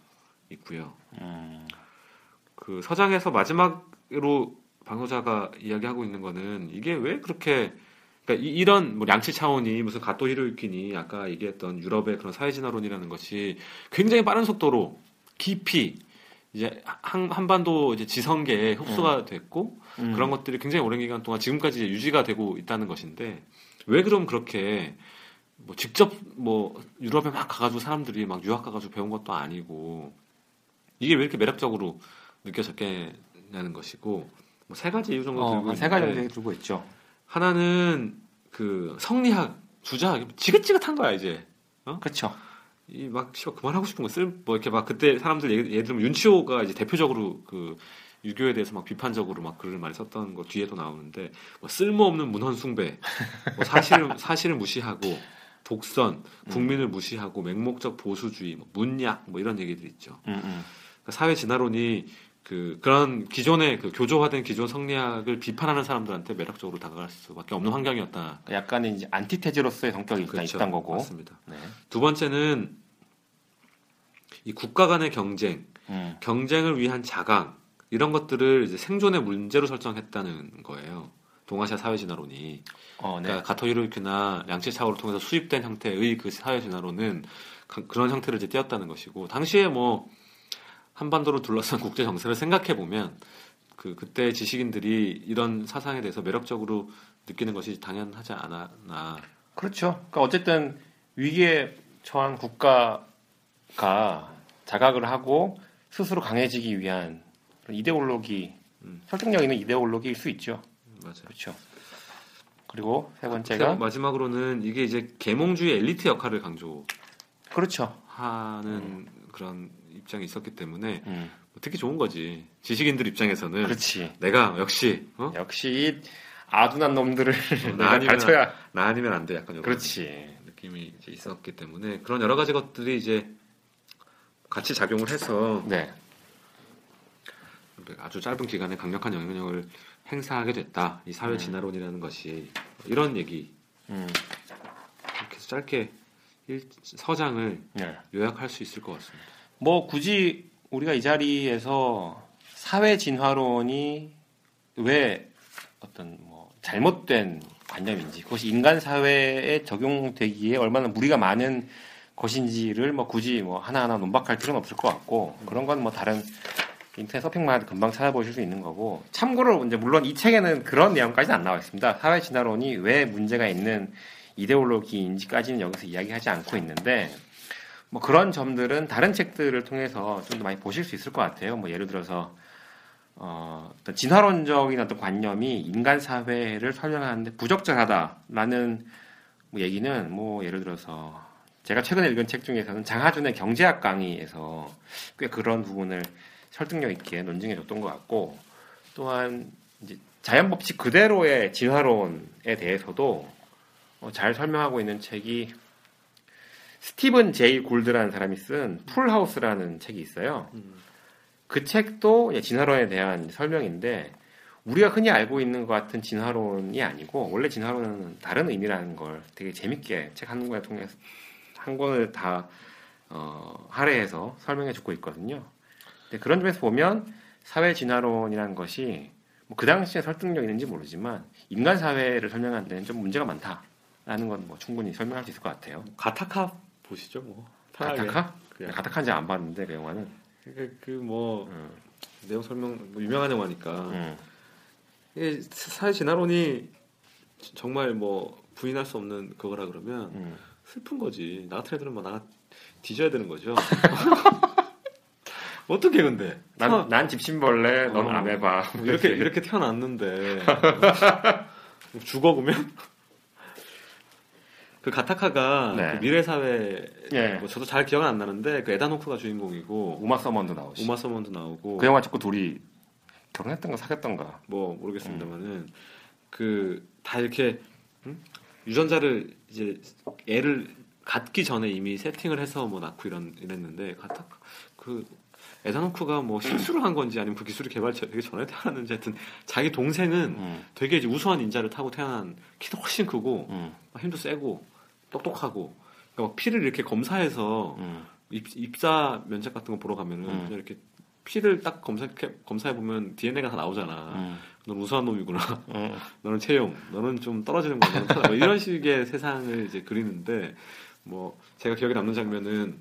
있고요. 음. 그 서장에서 마지막으로 방호자가 이야기하고 있는 거는 이게 왜 그렇게 그러니까 이, 런 뭐 양치 차원이 무슨 가토 히로유키니 아까 얘기했던 유럽의 그런 사회 진화론이라는 것이 굉장히 빠른 속도로 깊이 이제 한, 한반도 이제 지성계에 흡수가 됐고 음. 그런 것들이 굉장히 오랜 기간 동안 지금까지 유지가 되고 있다는 것인데 왜 그럼 그렇게 뭐 직접 뭐 유럽에 막 가가지고 사람들이 막 유학 가가지고 배운 것도 아니고 이게 왜 이렇게 매력적으로 느껴졌겠냐는 것이고 뭐 세 가지 이유 정도 들고 어, 세 가지 정도 들고 있죠. 하나는 그 성리학 주자 지긋지긋한 거야 이제 그렇죠. 이 막 씨발 그만하고 싶은 거쓸뭐 이렇게 막 그때 사람들 예를, 예를 들면 윤치호가 이제 대표적으로 그 유교에 대해서 막 비판적으로 막 글을 많이 썼던 거 뒤에도 나오는데 뭐 쓸모없는 문헌 숭배, 뭐 사실을 사실을 무시하고 독선, 국민을 무시하고 맹목적 보수주의, 뭐 문약 뭐 이런 얘기들 있죠. 음, 음. 그러니까 사회 진화론이 그 그런 기존의 그 교조화된 기존 성리학을 비판하는 사람들한테 매력적으로 다가갈 수밖에 없는 환경이었다. 약간의 이제 안티테즈로서의 성격이 일단 그렇죠. 있던 거고. 맞습니다. 네. 두 번째는 이 국가 간의 경쟁, 음. 경쟁을 위한 자강 이런 것들을 이제 생존의 문제로 설정했다는 거예요. 동아시아 사회 진화론이 어, 네. 그러니까 가토 히로유키나 양치차오를 통해서 수입된 형태의 그 사회 진화론은 가- 그런 형태를 이제 띄었다는 것이고 당시에 뭐 한반도를 둘러싼 국제 정세를 생각해 보면 그 그때 지식인들이 이런 사상에 대해서 매력적으로 느끼는 것이 당연하지 않았나. 그렇죠. 그러니까 어쨌든 위기에 처한 국가가 자각을 하고 스스로 강해지기 위한 이데올로기, 음. 설득력 있는 이데올로기일 수 있죠. 맞아요. 그렇죠. 그리고 세 제가 번째가 마지막으로는 이게 이제 계몽주의 엘리트 역할을 강조하는 그렇죠. 그런 입장이 있었기 때문에 음. 뭐 특히 좋은 거지. 지식인들 입장에서는 그렇지. 내가 역시 어? 역시 이 아둔한 놈들을 나 내가 아니면 가르쳐야. 나 아니면 안 돼. 약간 이런 그렇지. 느낌이 있었기 때문에 그런 여러 가지 것들이 이제 같이 작용을 해서 네. 아주 짧은 기간에 강력한 영향력을 행사하게 됐다. 이 사회 음. 진화론이라는 것이 이런 얘기 음. 이렇게 짧게 일- 서장을 네. 요약할 수 있을 것 같습니다. 뭐 굳이 우리가 이 자리에서 사회 진화론이 왜 어떤 뭐 잘못된 관념인지 그것이 인간 사회에 적용되기에 얼마나 무리가 많은 것인지를 뭐 굳이 뭐 하나하나 논박할 필요는 없을 것 같고 그런 건 뭐 다른 인터넷 서핑만 금방 찾아보실 수 있는 거고 참고로 이제 물론 이 책에는 그런 내용까지는 안 나와 있습니다. 사회 진화론이 왜 문제가 있는 이데올로기인지까지는 여기서 이야기하지 않고 있는데 뭐 그런 점들은 다른 책들을 통해서 좀 더 많이 보실 수 있을 것 같아요. 뭐 예를 들어서 어, 어떤 진화론적인 어떤 관념이 인간 사회를 설명하는데 부적절하다라는 뭐 얘기는 뭐 예를 들어서 제가 최근에 읽은 책 중에서는 장하준의 경제학 강의에서 꽤 그런 부분을 설득력 있게 논증해 줬던 것 같고 또한 이제 자연 법칙 그대로의 진화론에 대해서도 어, 잘 설명하고 있는 책이 스티븐 제이 골드라는 사람이 쓴 풀하우스라는 책이 있어요. 그 책도 진화론에 대한 설명인데 우리가 흔히 알고 있는 것 같은 진화론이 아니고 원래 진화론은 다른 의미라는 걸 되게 재밌게 책 한 권을 통해서 한 권을 다 어, 할애해서 설명해 주고 있거든요. 근데 그런 점에서 보면 사회 진화론이라는 것이 뭐 그 당시에 설득력 있는지 모르지만 인간 사회를 설명하는 데는 좀 문제가 많다라는 건 뭐 충분히 설명할 수 있을 것 같아요. 가타카 보시죠, 뭐. 편하게. 가타카? 그냥. 가타카인지 안 봤는데 그 영화는. 그뭐 음, 내용 설명 뭐 유명한 영화니까 음. 이게 사회 진화론이 정말 뭐 부인할 수 없는 그거라 그러면 음. 슬픈 거지. 나 같은 애들은 막나 뒤져야 되는 거죠. 어떻게 근데? 난, 난 집신벌레, 넌 어. 아메바. 이렇게 이렇게 태어났는데 죽어 보면 그 가타카가 네. 그 미래 사회 예. 뭐 저도 잘 기억은 안 나는데 그 에다노크가 주인공이고 우마 서먼도 나오시. 오마 서먼도 나오고 그 영화 찍고 둘이 결혼했던가 사귀었던가. 뭐 모르겠습니다만은 그다 이렇게 응? 유전자를 이제 애를 갖기 전에 이미 세팅을 해서 뭐 낳고 이런 이랬는데 가타 그 에다노크가 뭐 실수를 한 건지 아니면 그 기술이 개발 되게 전에 태어났는지 하여튼 자기 동생은 음. 되게 이제 우수한 인자를 타고 태어난 키도 훨씬 크고 음. 막 힘도 세고 똑똑하고 그러니까 막 피를 이렇게 검사해서 음. 입, 입사 면접 같은 거 보러 가면은 음. 이렇게 피를 딱 검사 검사해 보면 DNA가 다 나오잖아. 음. 넌 우수한 놈이구나. 음. 너는 채용, 너는 좀 떨어지는 거야. 뭐 이런 식의 세상을 이제 그리는데 뭐 제가 기억에 남는 장면은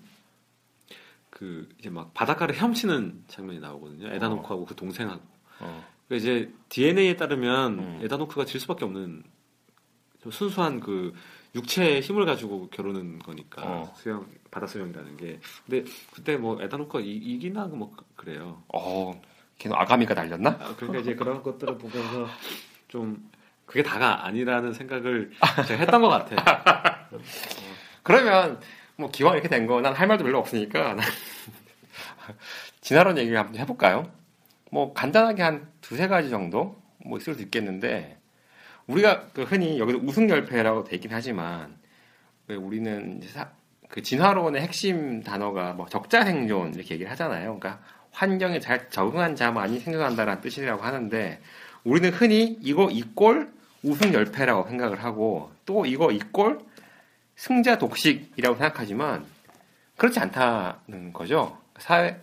그 이제 막 바닷가를 헤엄치는 장면이 나오거든요. 에다노크하고 그 동생하고. 어. 그 이제 DNA에 따르면 음. 에다노크가 질 수밖에 없는 좀 순수한 그 육체의 힘을 가지고 겨루는 거니까 어. 수영 바다 수영이라는 게. 근데 그때 뭐 에다노크가 이, 이기나 뭐 그래요. 어, 걔는 아가미가 날렸나? 아, 그러니까 이제 그런 것들을 보면서 좀 그게 다가 아니라는 생각을 제가 했던 것 같아. 그러면 뭐 기왕 이렇게 된 거 난 할 말도 별로 없으니까 난 진화론 얘기를 한번 해볼까요? 뭐 간단하게 한 두세 가지 정도 뭐 있을 수 있겠는데 우리가 그 흔히 여기서 우승열패라고 되긴 하지만 왜 우리는 사- 그 진화론의 핵심 단어가 뭐 적자 생존 이렇게 얘기를 하잖아요. 그러니까 환경에 잘 적응한 자만이 생존한다는 뜻이라고 하는데 우리는 흔히 이거 이꼴 우승 열패라고 생각을 하고 또 이거 이꼴 승자 독식이라고 생각하지만 그렇지 않다는 거죠. 사회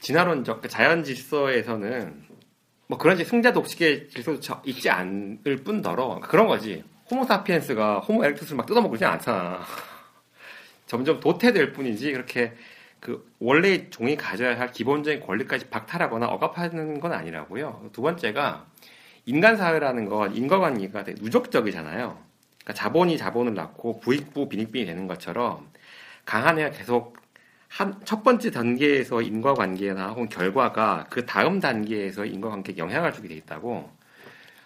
진화론적 그 자연 질서에서는 뭐 그런 식 승자 독식의 질서도 저- 있지 않을 뿐더러 그런 거지. 호모사피엔스가 호모 에렉투스를 막 뜯어먹고 그러지 않잖아. 점점 도태될 뿐이지 그렇게 그 원래 종이 가져야 할 기본적인 권리까지 박탈하거나 억압하는 건 아니라고요. 두 번째가 인간 사회라는 건 인과관계가 되게 누적적이잖아요. 그러니까 자본이 자본을 낳고 부익부 빈익빈이 되는 것처럼 강한 애가 계속 한 첫 번째 단계에서 인과관계나 혹은 결과가 그 다음 단계에서 인과관계에 영향을 주게 돼 있다고.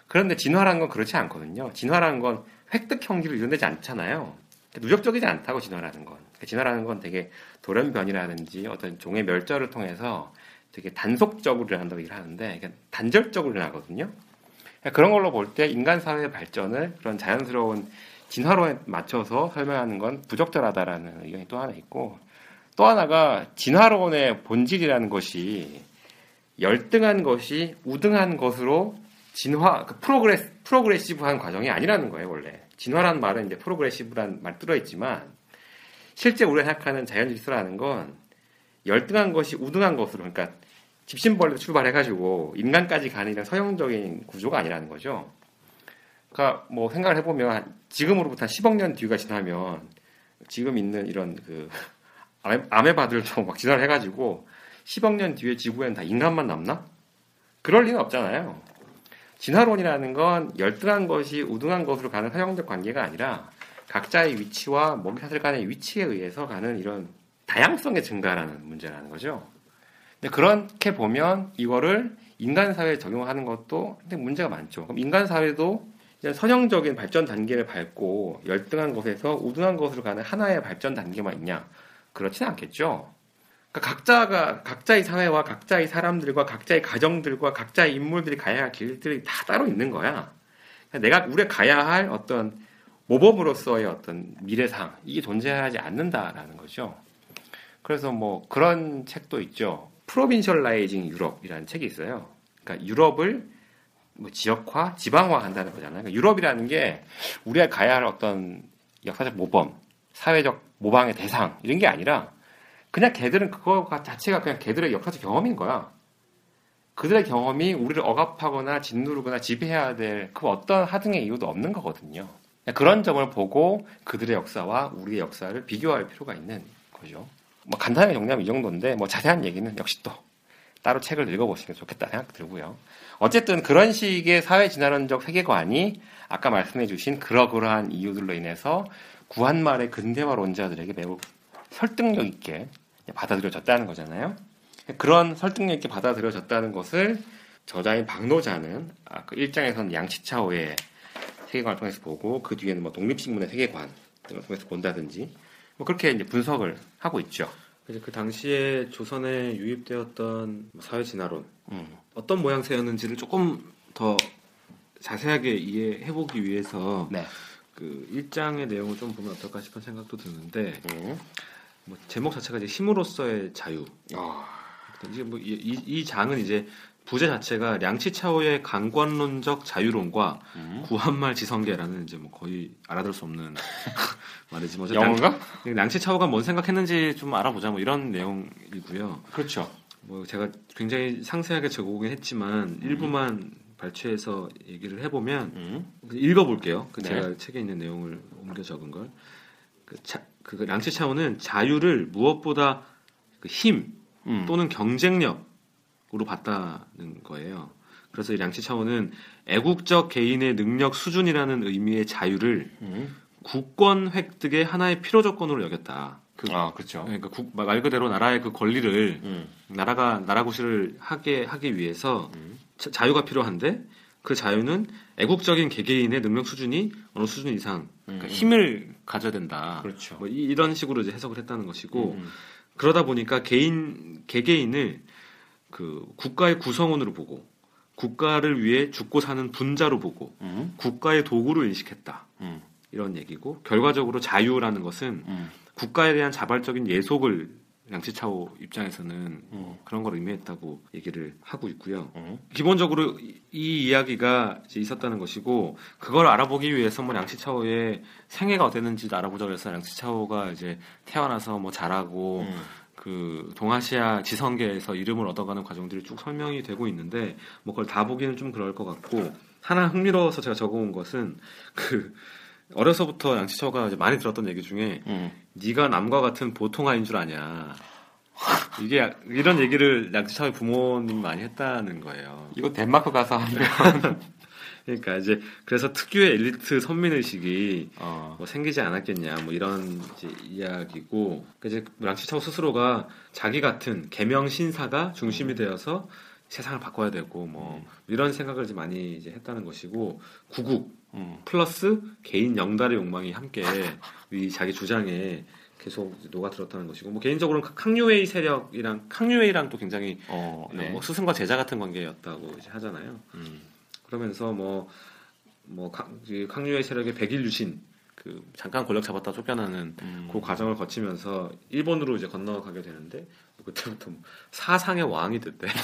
그런데 진화라는 건 그렇지 않거든요. 진화라는 건 획득 형기로 이루어지지 않잖아요. 누적적이지 않다고 진화라는 건. 그러니까 진화라는 건 되게 돌연변이라든지 어떤 종의 멸절을 통해서 되게 단속적으로 일어난다고 얘기를 하는데 그러니까 단절적으로 일어나거든요. 그러니까 그런 걸로 볼 때 인간 사회의 발전을 그런 자연스러운 진화론에 맞춰서 설명하는 건 부적절하다라는 의견이 또 하나 있고 또 하나가 진화론의 본질이라는 것이 열등한 것이 우등한 것으로 진화 그 progress progressive한 과정이 아니라는 거예요 원래 진화라는 말은 이제 progressive란 말 들어있지만 실제 우리가 생각하는 자연 질서라는 건 열등한 것이 우등한 것으로 그러니까 집신벌레 출발해가지고 인간까지 가는 이런 서형적인 구조가 아니라는 거죠. 그러니까 뭐 생각을 해보면 한 지금으로부터 한 10억 년 뒤가 지나면 지금 있는 이런 그 아메, 아메바들도 막 진화를 해가지고 10억 년 뒤에 지구에는 다 인간만 남나? 그럴 리는 없잖아요. 진화론이라는 건 열등한 것이 우등한 것으로 가는 서형적 관계가 아니라 각자의 위치와 먹이사슬 간의 위치에 의해서 가는 이런 다양성의 증가라는 문제라는 거죠. 근데 그렇게 보면 이거를 인간 사회에 적용하는 것도 굉장히 문제가 많죠. 그럼 인간 사회도 선형적인 발전 단계를 밟고 열등한 것에서 우등한 것으로 가는 하나의 발전 단계만 있냐? 그렇지는 않겠죠. 그러니까 각자가 각자의 사회와 각자의 사람들과 각자의 가정들과 각자의 인물들이 가야 할 길들이 다 따로 있는 거야. 그러니까 내가 우리가 가야 할 어떤 모범으로서의 어떤 미래상 이게 존재하지 않는다라는 거죠. 그래서 뭐 그런 책도 있죠. Provincializing Europe이라는 책이 있어요. 그러니까 유럽을 뭐 지역화, 지방화 한다는 거잖아요. 그러니까 유럽이라는 게 우리가 가야 할 어떤 역사적 모범, 사회적 모방의 대상 이런 게 아니라 그냥 걔들은 그거 자체가 그냥 걔들의 역사적 경험인 거야. 그들의 경험이 우리를 억압하거나 짓누르거나 지배해야 될 그 어떤 하등의 이유도 없는 거거든요. 그런 점을 보고 그들의 역사와 우리의 역사를 비교할 필요가 있는 거죠. 뭐 간단하게 정리하면 이 정도인데 뭐 자세한 얘기는 역시 또 따로 책을 읽어보시면 좋겠다 생각 들고요. 어쨌든 그런 식의 사회 진화론적 세계관이 아까 말씀해주신 그러그러한 이유들로 인해서 구한말의 근대화론자들에게 매우 설득력 있게 받아들여졌다는 거잖아요. 그런 설득력 있게 받아들여졌다는 것을 저자인 박노자는 아, 그 1장에서는 양치차오의 세계관을 통해서 보고 그 뒤에는 뭐 독립신문의 세계관 등을 통해서 본다든지 뭐 그렇게 이제 분석을 하고 있죠. 이제 그 당시에 조선에 유입되었던 사회 진화론 음. 어떤 모양새였는지를 조금 더 자세하게 이해해보기 위해서 네. 그 일장의 내용을 좀 보면 어떨까 싶은 생각도 드는데 음. 뭐 제목 자체가 이제 힘으로써의 자유. 어, 이게 뭐 이, 장은 이제 부제 자체가 량치차오의 강권론적 자유론과 음. 구한말 지성계라는 이제 뭐 거의 알아들 수 없는 말이지 뭐 영어인가? 량치차오가 뭔 생각했는지 좀 알아보자 뭐 이런 내용이고요. 그렇죠. 뭐 제가 굉장히 상세하게 적어보긴 했지만 일부만 발췌해서 얘기를 해보면 음. 읽어볼게요. 그 네. 제가 책에 있는 내용을 옮겨 적은 걸. 그, 자, 그 랑치 차오는 자유를 무엇보다 그 힘 음. 또는 경쟁력으로 봤다는 거예요. 그래서 이 량치 차오는 애국적 개인의 능력 수준이라는 의미의 자유를 음. 국권 획득의 하나의 필요 조건으로 여겼다. 그, 아, 그렇죠. 그러니까 국- 말 그대로 나라의 그 권리를 음. 나라가 나라 구실을 하게 하기 위해서 음. 자- 자유가 필요한데 그 자유는 애국적인 개개인의 능력 수준이 어느 수준 이상 그러니까 음. 힘을 가져야 된다. 그렇죠. 뭐 이- 이런 식으로 이제 해석을 했다는 것이고 음. 그러다 보니까 개인 개개인을 그 국가의 구성원으로 보고 국가를 위해 죽고 사는 분자로 보고 음. 국가의 도구로 인식했다. 음. 이런 얘기고 결과적으로 자유라는 것은 음. 국가에 대한 자발적인 예속을 양치차오 입장에서는 음. 그런 걸 의미했다고 얘기를 하고 있고요. 음. 기본적으로 이, 이 이야기가 있었다는 것이고 그걸 알아보기 위해서 뭐 양치차오의 생애가 어땠는지도 알아보자고 해서 양치차오가 이제 태어나서 뭐 자라고 음. 그 동아시아 지성계에서 이름을 얻어가는 과정들이 쭉 설명이 되고 있는데 뭐 그걸 다 보기는 좀 그럴 것 같고 하나 흥미로워서 제가 적어온 것은 그 어려서부터 이제 많이 들었던 얘기 중에 음. 네가 남과 같은 보통 아인 줄 아냐 이게 약- 이런 얘기를 양치차오의 부모님 많이 했다는 거예요. 이거 덴마크 가서 하면 그러니까 이제 그래서 특유의 엘리트 선민 의식이 어. 뭐 생기지 않았겠냐 뭐 이런 이제 이야기고 그 이제 랑치차오 스스로가 자기 같은 개명 신사가 중심이 되어서 세상을 바꿔야 되고 뭐 이런 생각을 이제 많이 이제 했다는 것이고 구국 음. 플러스 개인 영달의 욕망이 함께 이 자기 주장에 계속 녹아들었다는 것이고 뭐 개인적으로는 캉유웨이 세력이랑 캉유웨이랑 또 굉장히 어, 네. 뭐 스승과 제자 같은 관계였다고 이제 하잖아요. 음. 그러면서 뭐, 뭐, 강, 이 강유의 세력의 백일 유신, 그, 잠깐 권력 잡았다 쫓겨나는 음. 그 과정을 거치면서 일본으로 이제 건너가게 되는데, 뭐 그때부터 뭐 사상의 왕이 됐대.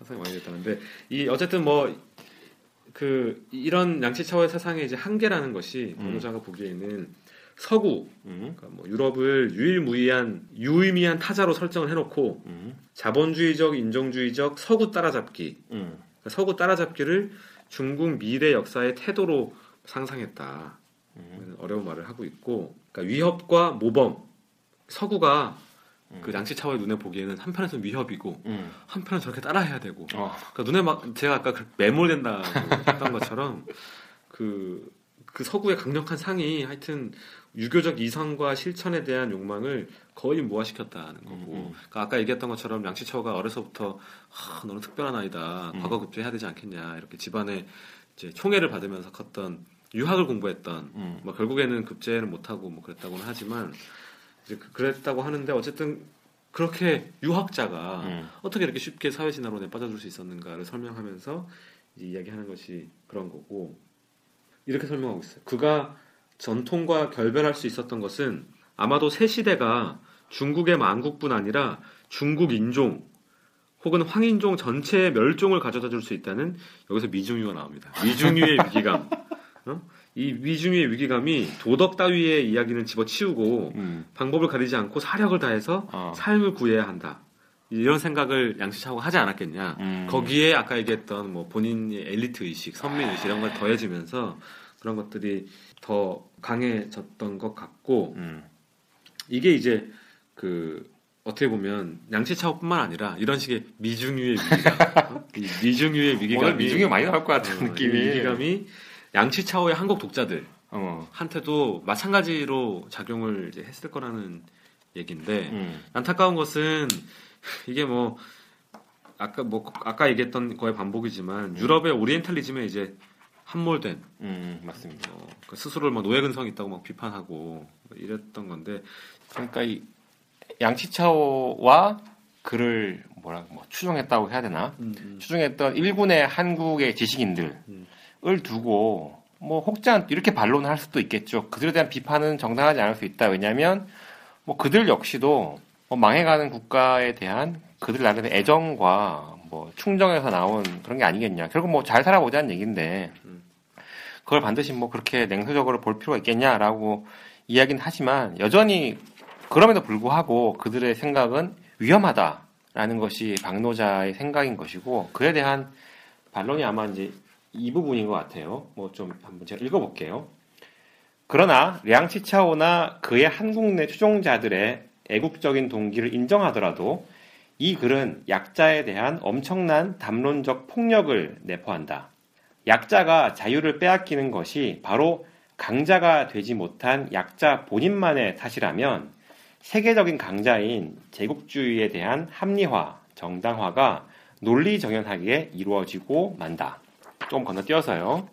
사상의 왕이 됐다는데, 이, 어쨌든 뭐, 그, 이런 양치차오의 세상의 이제 한계라는 것이, 음. 변호자가 보기에는 서구, 음. 그러니까 뭐 유럽을 유일무이한, 유의미한 타자로 설정을 해놓고, 음. 자본주의적, 인종주의적 서구 따라잡기, 음. 그러니까 서구 따라잡기를 중국 미래 역사의 태도로 상상했다. 음. 어려운 말을 하고 있고, 그러니까 위협과 모범. 서구가 음. 그 양치차오의 눈에 보기에는 한편에서는 위협이고, 음. 한편은 저렇게 따라해야 되고. 어. 그러니까 눈에 막 제가 아까 그 매몰된다고 했던 것처럼 그, 그 서구의 강력한 상이 하여튼 유교적 이성과 실천에 대한 욕망을 거의 무화시켰다는 거고. 음, 음. 그러니까 아까 얘기했던 것처럼 양치차오가 어려서부터 하, 너는 특별한 아이다. 음. 과거 급제해야 되지 않겠냐. 이렇게 집안에 이제 총애를 받으면서 컸던 유학을 공부했던 음. 뭐 결국에는 급제를 못하고 뭐 그랬다고는 하지만 이제 그- 그랬다고 하는데 어쨌든 그렇게 유학자가 음. 어떻게 이렇게 쉽게 사회 진화론에 빠져들 수 있었는가를 설명하면서 이제 이야기하는 것이 그런 거고 이렇게 설명하고 있어요. 그가 전통과 결별할 수 있었던 것은 아마도 새 시대가 중국의 만국뿐 아니라 중국 인종 혹은 황인종 전체의 멸종을 가져다 줄 수 있다는 여기서 미중유가 나옵니다. 미중유의 위기감. 어? 이 미중유의 위기감이 도덕 따위의 이야기는 집어치우고 음. 방법을 가리지 않고 사력을 다해서 어. 삶을 구해야 한다. 이런 생각을 양치차오가 하지 않았겠냐. 음. 거기에 아까 얘기했던 뭐 본인의 엘리트 의식, 선민 의식 이런 걸 더해지면서 그런 것들이 더 강해졌던 것 같고 음. 이게 이제 그 어떻게 보면 양치차오뿐만 아니라 이런 식의 미중유의 위기감, 어? 이 미중유의 오늘 미중이 많이 나올 것 같은 어, 이 느낌이. 위기감이 양치차오의 한국 독자들 어. 한테도 마찬가지로 작용을 이제 했을 거라는 얘기인데 음. 안타까운 것은 이게 뭐 아까 뭐 아까 얘기했던 거의 반복이지만 유럽의 오리엔탈리즘에 이제 함몰된 음. 맞습니다. 어, 그 스스로를 막 노예 근성 있다고 막 비판하고 뭐 이랬던 건데 그러니까 이 양치차오와 그를 뭐라 뭐 추종했다고 해야 되나? 추종했던 일군의 한국의 지식인들을 음. 두고 뭐 혹자 이렇게 반론을 할 수도 있겠죠. 그들에 대한 비판은 정당하지 않을 수 있다. 왜냐하면 뭐 그들 역시도 뭐 망해가는 국가에 대한 그들 나름의 애정과 뭐 충정에서 나온 그런 게 아니겠냐. 결국 뭐 잘 살아보자는 얘기인데 그걸 반드시 뭐 그렇게 냉소적으로 볼 필요가 있겠냐라고 이야기는 하지만 여전히 그럼에도 불구하고 그들의 생각은 위험하다라는 것이 박노자의 생각인 것이고 그에 대한 반론이 아마 이제 이 부분인 것 같아요. 뭐 좀 한번 제가 읽어볼게요. 그러나 량치차오나 그의 한국 내 추종자들의 애국적인 동기를 인정하더라도 이 글은 약자에 대한 엄청난 담론적 폭력을 내포한다. 약자가 자유를 빼앗기는 것이 바로 강자가 되지 못한 약자 본인만의 탓이라면 세계적인 강자인 제국주의에 대한 합리화, 정당화가 논리 정연하게 이루어지고 만다. 좀 건너뛰어서요.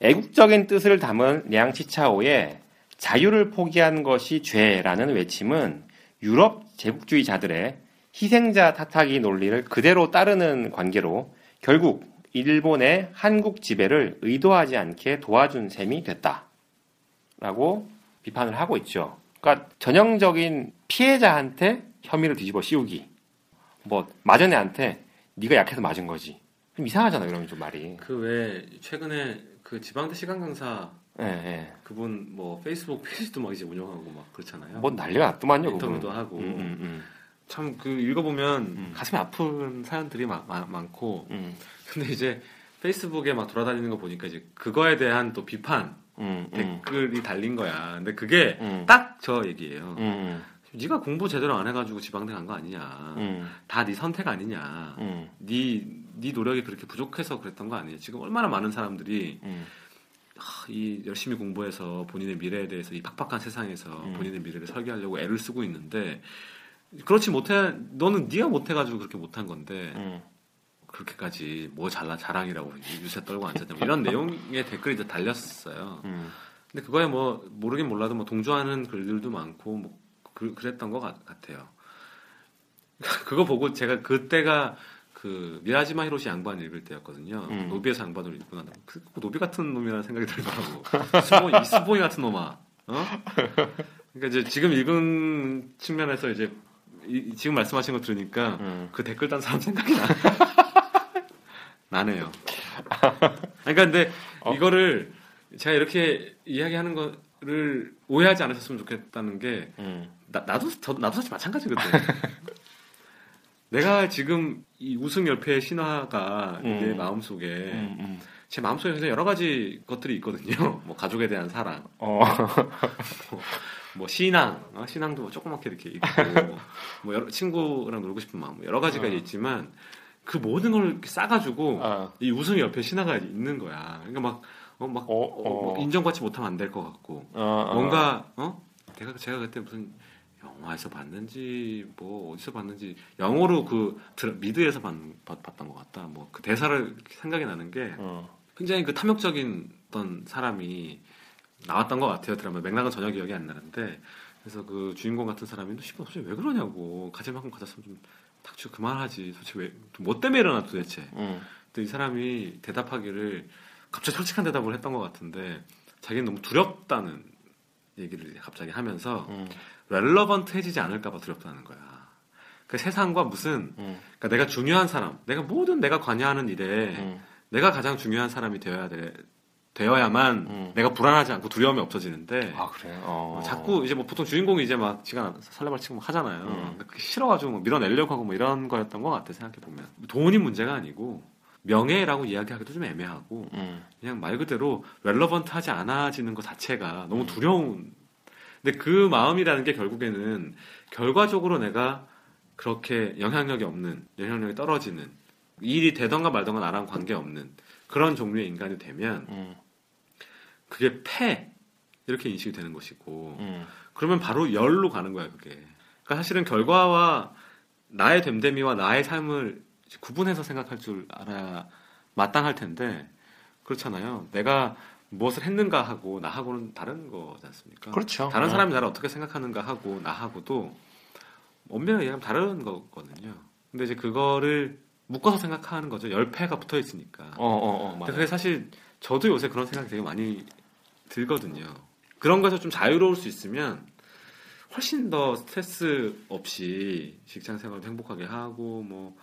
애국적인 뜻을 담은 량치차오의 자유를 포기한 것이 죄라는 외침은 유럽 제국주의자들의 희생자 탓하기 논리를 그대로 따르는 관계로 결국 일본의 한국 지배를 의도하지 않게 도와준 셈이 됐다. 라고 비판을 하고 있죠. 그러니까 전형적인 피해자한테 혐의를 뒤집어 씌우기. 뭐 맞은 애한테 네가 약해서 맞은 거지. 좀 이상하잖아 그러면 좀 말이. 그 왜 최근에 그 지방대 시간 강사 예, 예. 그분 뭐 페이스북 페이지도 막 이제 운영하고 막 그렇잖아요. 뭐 난리가 났더만요. 인터뷰도 그분은. 하고 음, 음, 참그 읽어보면 음. 가슴이 아픈 사연들이 마- 마- 많고 음, 근데 이제 페이스북에 막 돌아다니는 거 보니까 이제 그거에 대한 또 비판 음, 음, 댓글이 달린 거야. 근데 그게 음, 딱저 얘기예요. 음, 네가 공부 제대로 안 해가지고 지방대 간 거 아니냐. 음, 다네 선택 아니냐. 음, 네, 네 노력이 그렇게 부족해서 그랬던 거 아니냐. 지금 얼마나 많은 사람들이 음, 하, 이 열심히 공부해서 본인의 미래에 대해서 이 팍팍한 세상에서 음. 본인의 미래를 설계하려고 애를 쓰고 있는데 그렇지 못해 너는 네가 못해가지고 그렇게 못한 건데 음, 그렇게까지 뭐 잘나 자랑이라고 유세 떨고 앉았냐 뭐 이런 내용의 댓글이 이제 달렸어요. 음, 근데 그거에 뭐 모르긴 몰라도 뭐 동조하는 글들도 많고 뭐 그, 랬던것 같, 같아요. 그거 보고 제가 그때가 그 미야지마 히로시 양반 읽을 때였거든요. 음. 노비에서 양반을 읽고 나면 그 노비 같은 놈이라는 생각이 들더라고. 스보이, 이 스보이 같은 놈아. 어? 그러니까 이제 지금 읽은 측면에서 이제 이- 지금 말씀하신 거 들으니까 음. 그 댓글 단 사람 생각이 나. 나네요. 그러니까 근데 어. 이거를 제가 이렇게 이야기하는 거를 오해하지 않으셨으면 좋겠다는 게 음, 나, 나도 저, 나도 사실 마찬가지거든. 내가 지금 이 우승 열패의 신화가 내 음. 마음속에 음, 음. 제 마음속에 여러 가지 것들이 있거든요. 뭐 가족에 대한 사랑, 어, 뭐 신앙, 어, 신앙도 뭐 조그맣게 이렇게 있고, 뭐 여러, 친구랑 놀고 싶은 마음, 뭐 여러 가지가 어. 있지만 그 모든 걸 싸가지고 아, 이 우승열패의 신화가 있는 거야. 그러니까 막, 어, 막, 어, 어, 어. 막 인정받지 못하면 안 될 것 같고, 어, 어. 뭔가, 어? 내가, 제가 그때 무슨 영화에서 봤는지, 뭐, 어디서 봤는지, 영어로 그, 드라- 미드에서 봤, 봤, 봤던 것 같다. 뭐, 그 대사를 생각이 나는 게, 어, 굉장히 그 탐욕적인 어떤 사람이 나왔던 것 같아요. 드라마 맥락은 전혀 기억이 안 나는데 그래서 그 주인공 같은 사람이 너 씨발 도대체 왜 그러냐고 가질 만큼 가졌으면 좀 닥쳐 그만하지. 도대체 왜뭐 때문에 일어나 도대체. 음, 근데 이 사람이 대답하기를 갑자기 솔직한 대답을 했던 것 같은데 자기는 너무 두렵다는 얘기를 갑자기 하면서 음, 렐러번트해지지 않을까봐 두렵다는 거야. 그 세상과 무슨 음, 그러니까 내가 중요한 사람, 내가 모든 내가 관여하는 일에 음, 내가 가장 중요한 사람이 되어야 돼 되어야만 음. 내가 불안하지 않고 두려움이 없어지는데 아 그래. 어. 자꾸 이제 뭐 보통 주인공이 이제 막 지가 설레발 치고 막 하잖아요. 그게 싫어가지고 막 밀어내려고 하고 뭐 이런 거였던 것 같아 생각해 보면 돈이 문제가 아니고 명예라고 이야기하기도 좀 애매하고 음, 그냥 말 그대로 렐러번트하지 않아지는 것 자체가 너무 음. 두려운. 근데 그 마음이라는 게 결국에는 결과적으로 내가 그렇게 영향력이 없는 영향력이 떨어지는 이 일이 되던가 말던가 나랑 관계 없는 그런 종류의 인간이 되면 음, 그게 패 이렇게 인식이 되는 것이고 음, 그러면 바로 열로 가는 거야 그게. 그러니까 사실은 결과와 나의 됨됨이와 나의 삶을 구분해서 생각할 줄 알아야 마땅할 텐데 그렇잖아요. 내가 무엇을 했는가 하고 나하고는 다른 거지 않습니까? 그렇죠. 다른 어. 사람이 나를 어떻게 생각하는가 하고 나하고도 엄밀하게 얘기하면 다른 거거든요. 근데 이제 그거를 묶어서 생각하는 거죠. 열패가 붙어 있으니까. 어, 어, 어, 근데 맞아. 그게 사실 저도 요새 그런 생각이 되게 많이 들거든요. 그런 거에서 좀 자유로울 수 있으면 훨씬 더 스트레스 없이 직장 생활도 행복하게 하고 뭐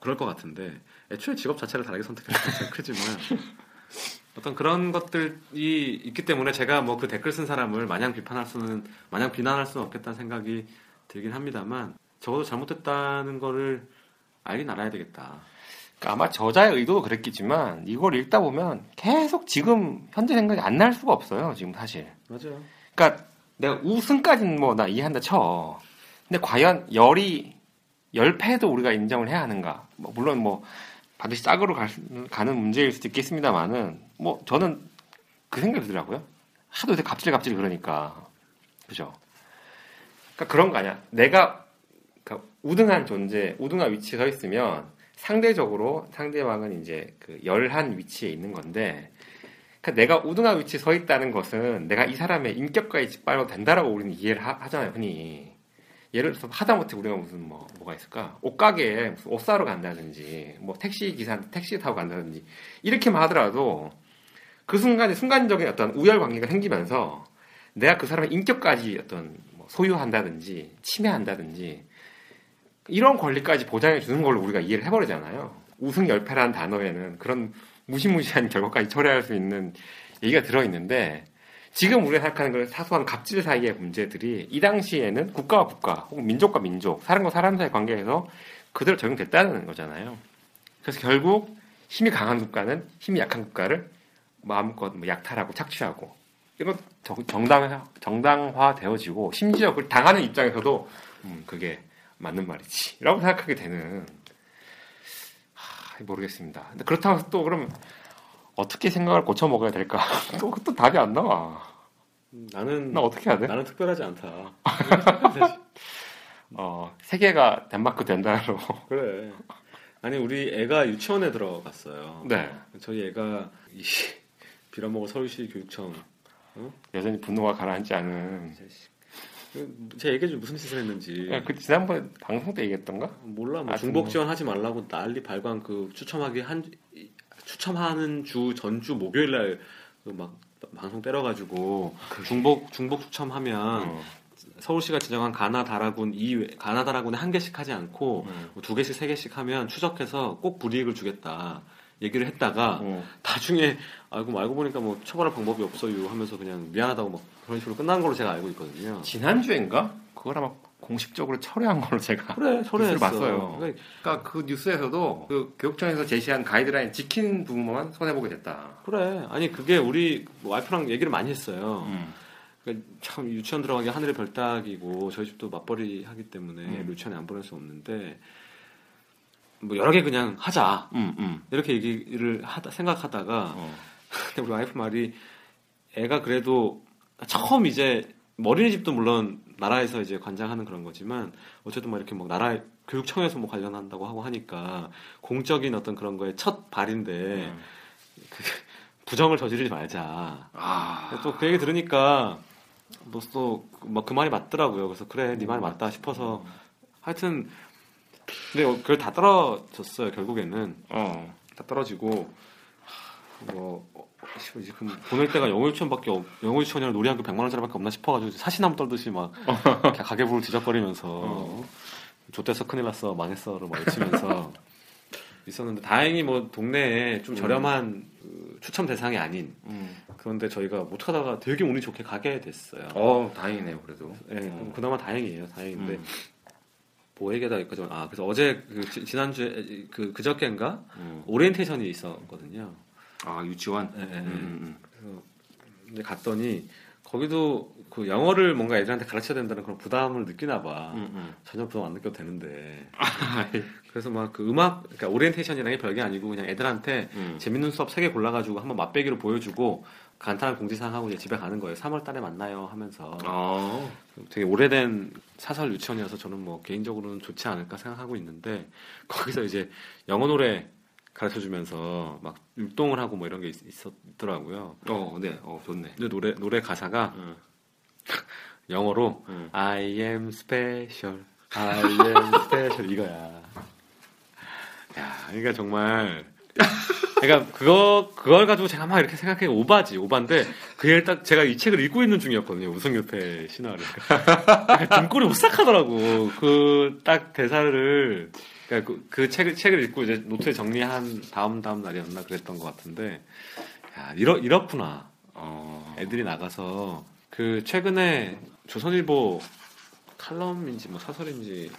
그럴 것 같은데 애초에 직업 자체를 다르게 선택할 가능성이 크지만 어떤 그런 것들이 있기 때문에 제가 뭐 그 댓글 쓴 사람을 마냥 비판할 수는 마냥 비난할 수는 없겠다는 생각이 들긴 합니다만 적어도 잘못됐다는 거를 알긴 알아야 되겠다. 그러니까 아마 저자의 의도도 그랬겠지만 이걸 읽다 보면 계속 지금 현재 생각이 안 날 수가 없어요. 지금 사실. 맞아요. 그러니까 내가 우승까지는 뭐 나 이해한다 쳐. 근데 과연 열이 열패도 우리가 인정을 해야 하는가? 뭐 물론 뭐 반드시 짝으로 갈 수- 가는 문제일 수도 있겠습니다만은 뭐 저는 그 생각이 들더라고요. 하도 요새 갑질갑질 그러니까 그죠? 그러니까 그런 거 아니야. 내가 그러니까 우등한 존재, 우등한 위치에 서 있으면 상대적으로 상대방은 이제 그 열한 위치에 있는 건데 그러니까 내가 우등한 위치에 서 있다는 것은 내가 이 사람의 인격과의 짓밟아도 된다라고 우리는 이해를 하, 잖아요 흔히. 예를 들어서 하다못해 우리가 무슨 뭐 뭐가 있을까 옷가게에 무슨 옷 사러 간다든지 뭐 택시 기사한테 택시 타고 간다든지 이렇게만 하더라도 그 순간에 순간적인 어떤 우열 관계가 생기면서 내가 그 사람의 인격까지 어떤 뭐 소유한다든지 침해한다든지 이런 권리까지 보장해 주는 걸로 우리가 이해를 해버리잖아요. 우승 열패라는 단어에는 그런 무시무시한 결과까지 초래할 수 있는 얘기가 들어있는데 지금 우리가 생각하는 그런 사소한 갑질 사이의 문제들이 이 당시에는 국가와 국가 혹은 민족과 민족 사람과 사람 사이의 관계에서 그대로 적용됐다는 거잖아요. 그래서 결국 힘이 강한 국가는 힘이 약한 국가를 마음껏 뭐 약탈하고 착취하고 정- 정당 정당화 되어지고 심지어 그걸 당하는 입장에서도 음, 그게 맞는 말이지라고 생각하게 되는 하, 모르겠습니다. 근데 그렇다고 또 그럼 어떻게 생각을 고쳐 먹어야 될까? 또, 또 답이 안 나와. 나는 나 어떻게 해야 돼? 나는 특별하지 않다. 어, 세계가 덴마크 된다로. 그래. 아니 우리 애가 유치원에 들어갔어요. 네. 저희 애가 이 빌어먹어 서울시 교육청 여전히 분노가 가라앉지 않은. 제 얘기 좀 무슨 짓을 했는지 야, 그 지난번 방송 때 얘기했던가? 몰라 뭐 아, 중복 뭐. 지원하지 말라고 난리 발광 그 추첨하기 한 추첨하는 주 전주 목요일 날막 방송 때려가지고 중복 중복 추첨하면 어. 서울시가 지정한 가나 다라군 이 가나 다라군에 한 개씩 하지 않고 음. 뭐두 개씩 세 개씩 하면 추적해서 꼭 불이익을 주겠다 얘기를 했다가 어. 나중에 알고 알고 보니까 뭐 처벌할 방법이 없어요 하면서 그냥 미안하다고 막 그런 식으로 끝난 걸로 제가 알고 있거든요. 지난주엔가? 그걸 아마 공식적으로 철회한 걸로 제가. 그래 뉴스를 철회했어. 봤어요. 그러니까 그러니까 그 뉴스에서도 그 교육청에서 제시한 가이드라인 지키는 부분만 손해보게 됐다. 그래 아니 그게 우리 와이프랑 얘기를 많이 했어요. 음. 그러니까 참 유치원 들어가기 하늘의 별따기고 저희 집도 맞벌이 하기 때문에 음. 유치원에 안 보낼 수 없는데 뭐 여러 개 그냥 하자 음, 음. 이렇게 얘기를 하다 생각하다가 어. 근데 우리 와이프 말이 애가 그래도 처음 이제 뭐 어린이집도 물론 나라에서 이제 관장하는 그런 거지만 어쨌든 뭐 이렇게 뭐 나라 교육청에서 뭐 관련한다고 하고 하니까 공적인 어떤 그런 거에 첫 발인데 음. 부정을 저지르지 말자. 아. 또그 얘기 들으니까 뭐또뭐그 말이 맞더라고요. 그래서 그래 네 말이 맞다 싶어서 하여튼 근데 어, 그걸 다 떨어졌어요 결국에는 어. 다 떨어지고 하, 뭐 그 보낼 때가 영어유치원밖에 없, 영어유치원이랑 놀이학교 100만 원짜리밖에 없나 싶어가지고 사시나무 떨듯이 막 가계부를 뒤적거리면서 어. 좆대서 큰일 났어 망했어를 막 외치면서 있었는데 다행히 뭐 동네에 좀 저렴한 그 추첨 대상이 아닌 음. 그런데 저희가 못 하다가 되게 운이 좋게 가게 됐어요. 어, 다행이네요, 그래도. 예, 어. 그나마 다행이에요. 다행인데 음. 뭐 얘기하다 여기까지 아 그래서 어제 그 지- 지난주에 그 그저께인가 음. 오리엔테이션이 있었거든요. 아, 유치원? 예, 예, 예. 음, 그래서 갔더니 거기도 그 영어를 뭔가 애들한테 가르쳐야 된다는 그런 부담을 느끼나 봐. 음, 음. 전혀 부담 안 느껴도 되는데. 아, 그래서 막 그 음악, 그러니까 오리엔테이션이라는 게 별게 아니고 그냥 애들한테 음. 재밌는 수업 세 개 골라가지고 한번 맛배기로 보여주고 간단한 공지사항 하고 이제 집에 가는 거예요. 3월 달에 만나요 하면서. 어. 되게 오래된 사설 유치원이어서 저는 뭐 개인적으로는 좋지 않을까 생각하고 있는데 거기서 이제 영어 노래 가르쳐 주면서 막 율동을 하고 뭐 이런 게 있, 있었더라고요. 어, 네. 어, 좋네. 근데 노래 노래 가사가 음. 영어로 음. I am special, I am special 이거야. 야, 그러니까 정말 그러니까 그거 그걸 가지고 제가 막 이렇게 생각해 오바지 오바인데 그게 딱 제가 이 책을 읽고 있는 중이었거든요 우승협회 신화를 그러니까 등골이 오싹하더라고 그 딱 대사를 그러니까 그, 그 책을 책을 읽고 이제 노트에 정리한 다음 다음 날이었나 그랬던 것 같은데 야 이렇 이렇구나 어. 애들이 나가서 그 최근에 조선일보 칼럼인지 뭐 사설인지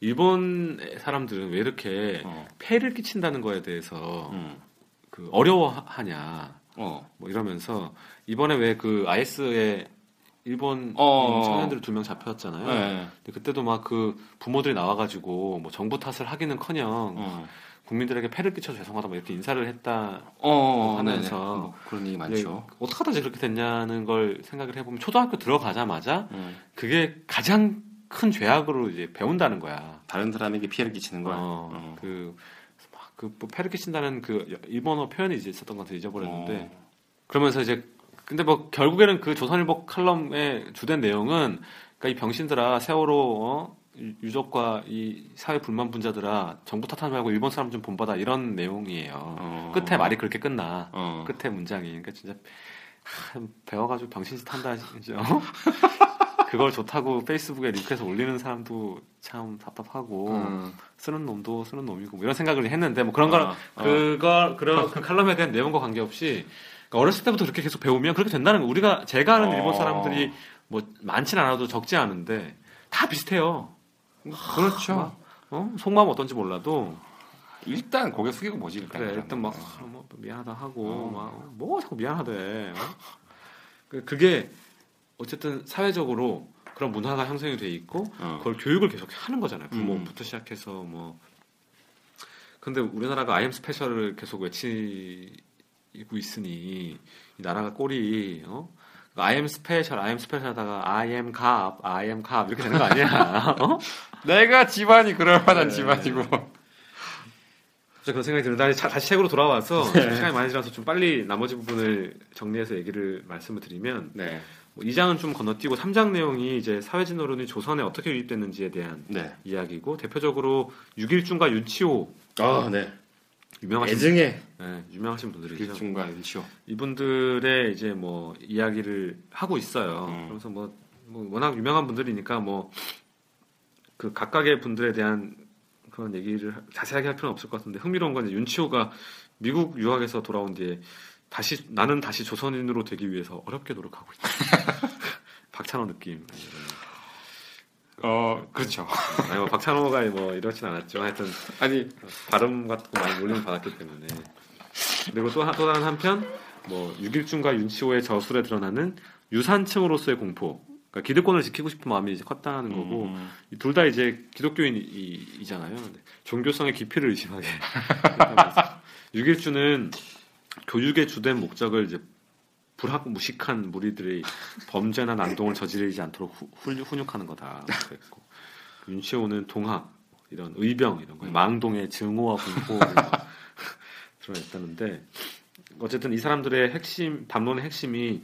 일본 사람들은 왜 이렇게 어. 폐를 끼친다는 거에 대해서 음. 그 어려워하냐 어. 뭐 이러면서 이번에 왜그 IS의 일본 어. 이 청년들 두 명 잡혔잖아요. 네. 근데 그때도 막 그 부모들이 나와가지고 뭐 정부 탓을 하기는커녕 어. 국민들에게 폐를 끼쳐 죄송하다 뭐 이렇게 인사를 했다. 어, 하면서 네네. 뭐 그런 얘기 많죠. 어떻게 하다 그렇게 됐냐는 걸 생각을 해보면 초등학교 들어가자마자 음. 그게 가장 큰 죄악으로 이제 배운다는 거야. 다른 사람에게 피해를 끼치는 거야. 어, 어. 그, 막 그, 뭐, 패를 끼친다는 그 일본어 표현이 이제 있었던 것 같아 잊어버렸는데. 어. 그러면서 이제, 근데 뭐, 결국에는 그 조선일보 칼럼의 주된 내용은, 그니까 이 병신들아, 세월호, 어? 유- 유족과 이 사회 불만 분자들아, 정부 탓하지 말고 일본 사람 좀 본받아, 이런 내용이에요. 어. 끝에 말이 그렇게 끝나. 어. 끝에 문장이. 그러니까 진짜, 하, 배워가지고 병신짓 한다, 진짜. 어? 그걸 좋다고 페이스북에 링크해서 올리는 사람도 참 답답하고, 음. 쓰는 놈도 쓰는 놈이고 뭐 이런 생각을 했는데 뭐 그런 걸 어, 어. 그걸 그런 그 칼럼에 대한 내용과 관계없이 그러니까 어렸을 때부터 그렇게 계속 배우면 그렇게 된다는 거 우리가 제가 아는 어. 일본 사람들이 뭐 많진 않아도 적지 않은데 다 비슷해요. 그렇죠. 어? 속마음 어떤지 몰라도 일단 고개 숙이고 뭐지 일단. 그래 일단 막. 아, 뭐 미안하다 하고 어. 막뭐 자꾸 미안하대. 어? 그- 그게 어쨌든 사회적으로 그런 문화가 형성이 돼 있고 어. 그걸 교육을 계속 하는 거잖아요. 음. 부모부터 시작해서 뭐. 근데 우리나라가 I am special을 계속 외치고 있으니 이 나라가 꼴이 어? 아이엠 스페셜, 아이엠 스페셜 하다가 아이엠 갑, 아이엠 갑 이렇게 되는 거 아니야? 어? 내가 집안이 그럴 만한 네. 집안이고. 그런 생각이 드는데 다시, 다시 책으로 돌아와서 네. 시간이 많이 지나서 좀 빨리 나머지 부분을 정리해서 얘기를 말씀을 드리면 네. 뭐 2장은 좀 건너뛰고 3장 내용이 이제 사회진 어른이 조선에 어떻게 유입됐는지에 대한 네. 이야기고 대표적으로 육일중과 윤치호 아, 네. 유명하신 애증의 네, 유명하신 분들이죠. 길중과 윤치호. 이분들의 이제 뭐 이야기를 하고 있어요. 음. 그래서 뭐, 뭐 워낙 유명한 분들이니까 뭐 그 각각의 분들에 대한 그런 얘기를 자세하게 할 필요는 없을 것 같은데 흥미로운 건 윤치호가 미국 유학에서 돌아온 뒤에 다시 나는 다시 조선인으로 되기 위해서 어렵게 노력하고 있다. 박찬호 느낌. 어, 그렇죠. 아니 뭐 박찬호가 뭐 이렇진 않았죠. 하여튼 아니, 발음 같은 거 많이 몰림을 받았기 때문에. 그리고 또, 한- 또 다른 한편, 뭐, 육일중과 윤치호의 저술에 드러나는 유산층으로서의 공포. 그러니까 기득권을 지키고 싶은 마음이 이제 컸다는 거고, 음, 둘다 이제 기독교인이잖아요. 종교성의 깊이를 의심하게. 육일주는 교육의 주된 목적을 이제 불합무식한 무리들의 범죄나 난동을 저지르지 않도록 후, 훌- 훈육하는 거다. 그랬고 윤치호는 동학 이런 의병 이런 거 망동의 증오와 공포 드러냈다는데 어쨌든 이 사람들의 핵심 담론의 핵심이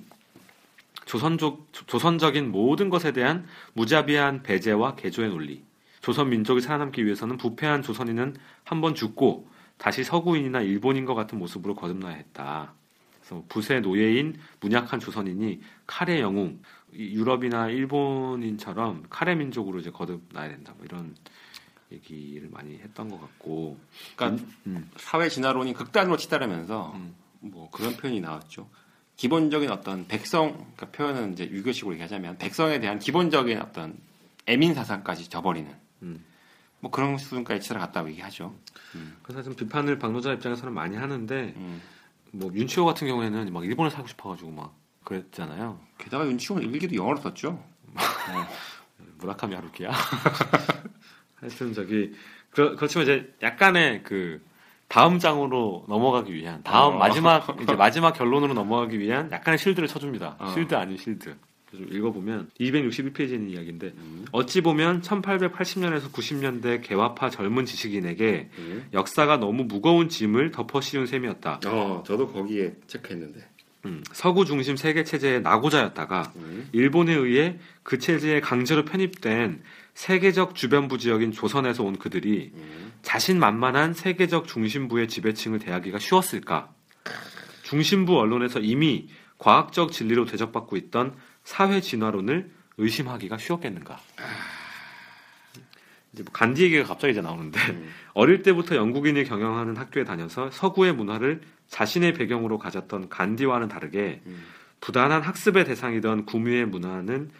조선족 조선적인 모든 것에 대한 무자비한 배제와 개조의 논리. 조선 민족이 살아남기 위해서는 부패한 조선인은 한번 죽고 다시 서구인이나 일본인과 같은 모습으로 거듭나야 했다. 그래서 부세 노예인 문약한 조선인이 칼의 영웅, 이 유럽이나 일본인처럼 칼의 민족으로 이제 거듭나야 된다. 뭐 이런 얘기를 많이 했던 것 같고. 그러니까 음. 사회 진화론이 극단으로 치달으면서 음. 뭐 그런 표현이 나왔죠. 기본적인 어떤 백성, 그러니까 표현은 이제 유교식으로 얘기하자면 백성에 대한 기본적인 어떤 애민 사상까지 져버리는 음. 뭐 그런 수준까지 치달아갔다고 얘기하죠. 그래서 좀 비판을 박노자 입장에서는 많이 하는데 음. 뭐 윤치호 같은 경우에는 막 일본에 살고 싶어가지고 막 그랬잖아요. 게다가 윤치호는 일기도 영어로 썼죠. 무라카미 하루키야. 하여튼 저기 그, 그렇지만 이제 약간의 그 다음 장으로 넘어가기 위한 다음 어. 마지막 이제 마지막 결론으로 넘어가기 위한 약간의 실드를 쳐줍니다. 어. 실드 아닌 실드. 좀 읽어보면 261페이지에 있는 이야기인데 음. 어찌 보면 1880년에서 90년대 개화파 젊은 지식인에게 음. 역사가 너무 무거운 짐을 덮어 씌운 셈이었다. 어, 저도 거기에 체크했는데. 음, 서구 중심 세계 체제의 낙오자였다가 음. 일본에 의해 그 체제에 강제로 편입된 세계적 주변부 지역인 조선에서 온 그들이 음. 자신만만한 세계적 중심부의 지배층을 대하기가 쉬웠을까? 중심부 언론에서 이미 과학적 진리로 대접받고 있던 사회 진화론을 의심하기가 쉬웠겠는가? 이제 뭐 간디 얘기가 갑자기 이제 나오는데 음. 어릴 때부터 영국인이 경영하는 학교에 다녀서 서구의 문화를 자신의 배경으로 가졌던 간디와는 다르게 음. 부단한 학습의 대상이던 구미의 문화는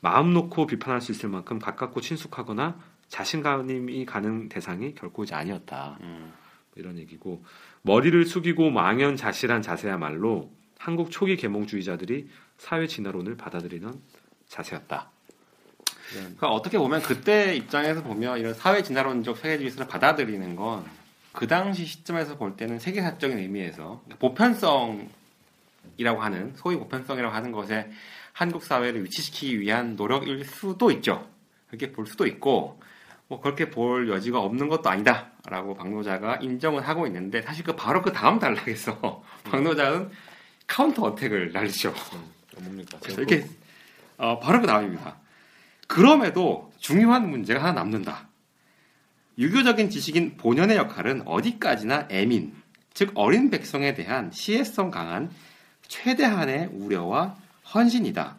마음 놓고 비판할 수 있을 만큼 가깝고 친숙하거나 자신감이 가는 대상이 결코 이제 아니었다. 음. 이런 얘기고 머리를 숙이고 망연자실한 자세야말로 한국 초기 계몽주의자들이 사회 진화론을 받아들이는 자세였다. 그러니까 어떻게 보면 그때 입장에서 보면 이런 사회 진화론적 세계주의를 받아들이는 건 그 당시 시점에서 볼 때는 세계사적인 의미에서 보편성이라고 하는 소위 보편성이라고 하는 것에 한국 사회를 위치시키기 위한 노력일 수도 있죠. 그렇게 볼 수도 있고 뭐 그렇게 볼 여지가 없는 것도 아니다라고 박노자가 인정을 하고 있는데 사실 그 바로 그 다음 단락에서 박노자는 counter attack을 날리죠. 뭡니까? 이렇게 어, 바로 그 다음입니다. 그럼에도 중요한 문제가 하나 남는다. 유교적인 지식인 본연의 역할은 어디까지나 애민, 즉 어린 백성에 대한 시혜성 강한 최대한의 우려와 헌신이다.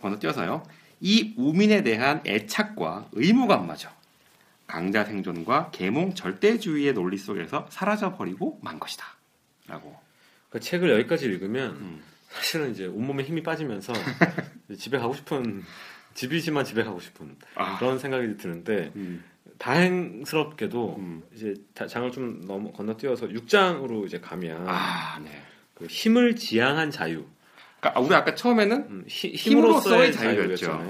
건너뛰어서요. 이 우민에 대한 애착과 의무감마저 강자 생존과 계몽 절대주의의 논리 속에서 사라져 버리고 만 것이다. 라고. 그 책을 여기까지 읽으면 음. 사실은 이제 온몸에 힘이 빠지면서 집에 가고 싶은 집이지만 집에 가고 싶은 아, 그런 생각이 드는데 음, 다행스럽게도 음. 이제 다- 장을 좀 넘어 건너뛰어서 6장으로 이제 가면 아, 네. 그 힘을 지향한 자유, 그러니까 우리 아까 처음에는 음, 히- 힘으로써의 힘으로서의 자유였죠. 자유였잖아요.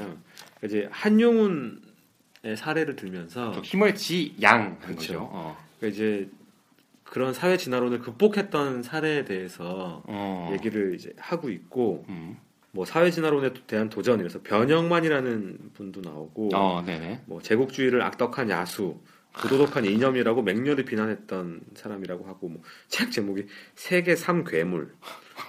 그러니까 이제 한용운의 사례를 들면서 좀 힘을 지양한 그렇죠. 거죠. 어. 그러니까 이제 그런 사회 진화론을 극복했던 사례에 대해서 어. 얘기를 이제 하고 있고 음. 뭐 사회 진화론에 대한 도전 이래서 변형만이라는 분도 나오고 어. 뭐 제국주의를 악덕한 야수 부도덕한 이념이라고 맹렬히 비난했던 사람이라고 하고 뭐 책 제목이 세계 3 괴물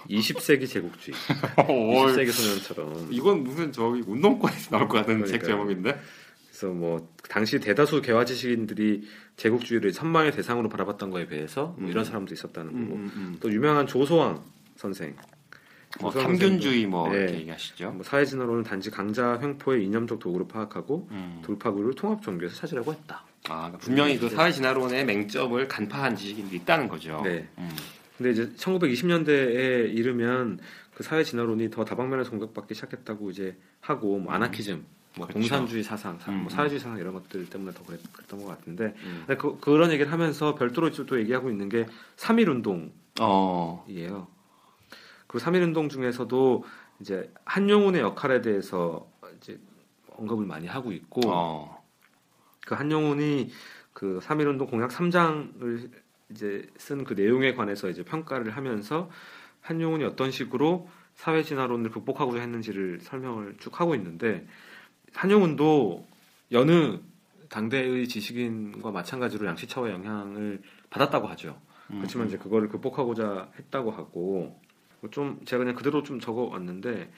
20세기 제국주의 20세기 소년처럼 이건 무슨 저기 운동권에서 나올 것 같은 책 그러니까요. 제목인데. 그래서 뭐 당시 대다수 개화 지식인들이 제국주의를 선망의 대상으로 바라봤던 거에 비해서 뭐 음. 이런 사람도 있었다는 거고 음, 음, 또 유명한 조소왕 선생 뭐 조소왕 탐균주의 뭐 네. 이렇게 얘기하시죠. 뭐 사회 진화론은 단지 강자 횡포의 이념적 도구로 파악하고 음. 돌파구를 통합 종교에서 찾으려고 했다. 아, 그러니까 분명히 그 사회 진화론의 맹점을 간파한 지식인들이 있다는 거죠. 네. 음. 근데 이제 1920년대에 이르면 그 사회 진화론이 더 다방면에서 공격받기 시작했다고 이제 하고 뭐 아나키즘, 뭐 그렇죠. 공산주의 사상, 사- 음, 뭐 사회주의 사상 이런 것들 때문에 더 그랬, 던것 같은데 음. 그, 그런 얘기를 하면서 별도로 또 얘기하고 있는 게3.1 운동이에요. 어. 그3.1 운동 중에서도 이제 한용운의 역할에 대해서 이제 언급을 많이 하고 있고 어. 그 한용운이 그3.1 운동 공약 3장을 이제 쓴 그 내용에 관해서 이제 평가를 하면서 한용운이 어떤 식으로 사회 진화론을 극복하고자 했는지를 설명을 쭉 하고 있는데 한용운도 여느 당대의 지식인과 마찬가지로 양시차오의 영향을 받았다고 하죠. 음. 그렇지만 이제 그거를 극복하고자 했다고 하고 좀 제가 그냥 그대로 좀 적어 왔는데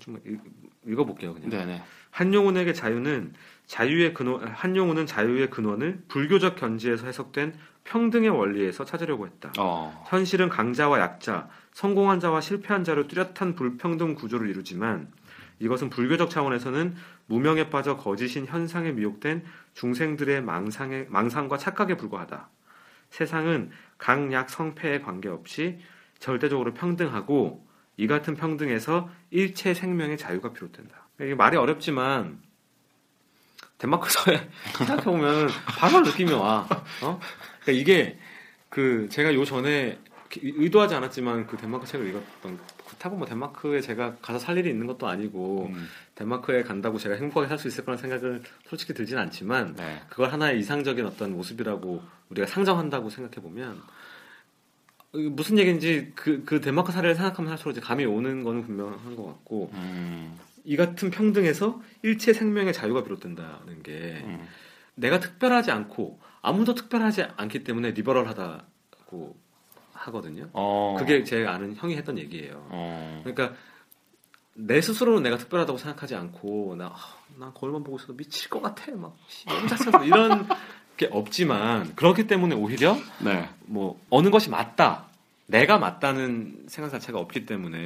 좀 읽- 읽어볼게요 그냥. 네네. 한용운에게 자유는 자유의 근원 한용운은 자유의 근원을 불교적 견지에서 해석된 평등의 원리에서 찾으려고 했다. 어. 현실은 강자와 약자, 성공한 자와 실패한 자로 뚜렷한 불평등 구조를 이루지만 이것은 불교적 차원에서는 무명에 빠져 거짓인 현상에 미혹된 중생들의 망상에, 망상과 착각에 불과하다. 세상은 강약 성패에 관계없이 절대적으로 평등하고 이 같은 평등에서 일체 생명의 자유가 비롯된다. 이게 말이 어렵지만 덴마크 사회 생각해 보면 바로 느낌이 와. 어? 그러니까 이게 그 제가 요 전에 의도하지 않았지만 그 덴마크 책을 읽었던 그렇다고 뭐 덴마크에 제가 가서 살 일이 있는 것도 아니고 음. 덴마크에 간다고 제가 행복하게 살 수 있을 거라는 생각을 솔직히 들진 않지만 네. 그걸 하나의 이상적인 어떤 모습이라고 우리가 상정한다고 생각해 보면 무슨 얘기인지 그, 그 덴마크 사례를 생각하면 할수록 이제 감이 오는 거는 분명한 것 같고 음. 이 같은 평등에서 일체 생명의 자유가 비롯된다는 게 음. 내가 특별하지 않고 아무도 특별하지 않기 때문에 리버럴하다고 하거든요. 어. 그게 제 아는 형이 했던 얘기예요. 어. 그러니까 내 스스로는 내가 특별하다고 생각하지 않고 나, 아, 나 거울만 보고 있어도 미칠 것 같아 막 씨, 너무 잘생겼어 이런 게 없지만 그렇기 때문에 오히려 네. 뭐 어느 것이 맞다 내가 맞다는 생각 자체가 없기 때문에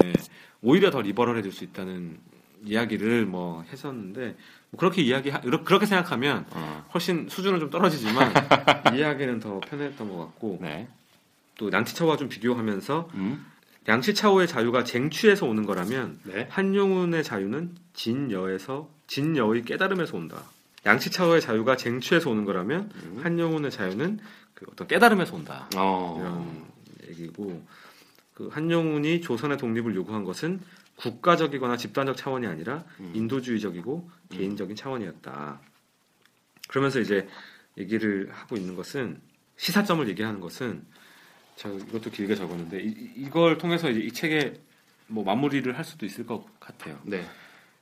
오히려 더 리버럴해질 수 있다는 이야기를 뭐 했었는데 뭐 그렇게 이야기 그렇게 생각하면 어. 훨씬 수준은 좀 떨어지지만 이야기는 더 편했던 것 같고 네. 또 양치차오와 좀 비교하면서 음. 양치차오의 자유가 쟁취에서 오는 거라면 네. 한용운의 자유는 진여에서 진여의 깨달음에서 온다. 양치차오의 자유가 쟁취에서 오는 거라면 음. 한용운의 자유는 그 어떤 깨달음에서 온다. 어. 이런 얘기고 그 한용운이 조선의 독립을 요구한 것은 국가적이거나 집단적 차원이 아니라 음. 인도주의적이고 개인적인 차원이었다. 그러면서 이제 얘기를 하고 있는 것은 시사점을 얘기하는 것은 저 이것도 길게 적었는데 이, 이걸 통해서 이제 이 책에 뭐 마무리를 할 수도 있을 것 같아요. 네.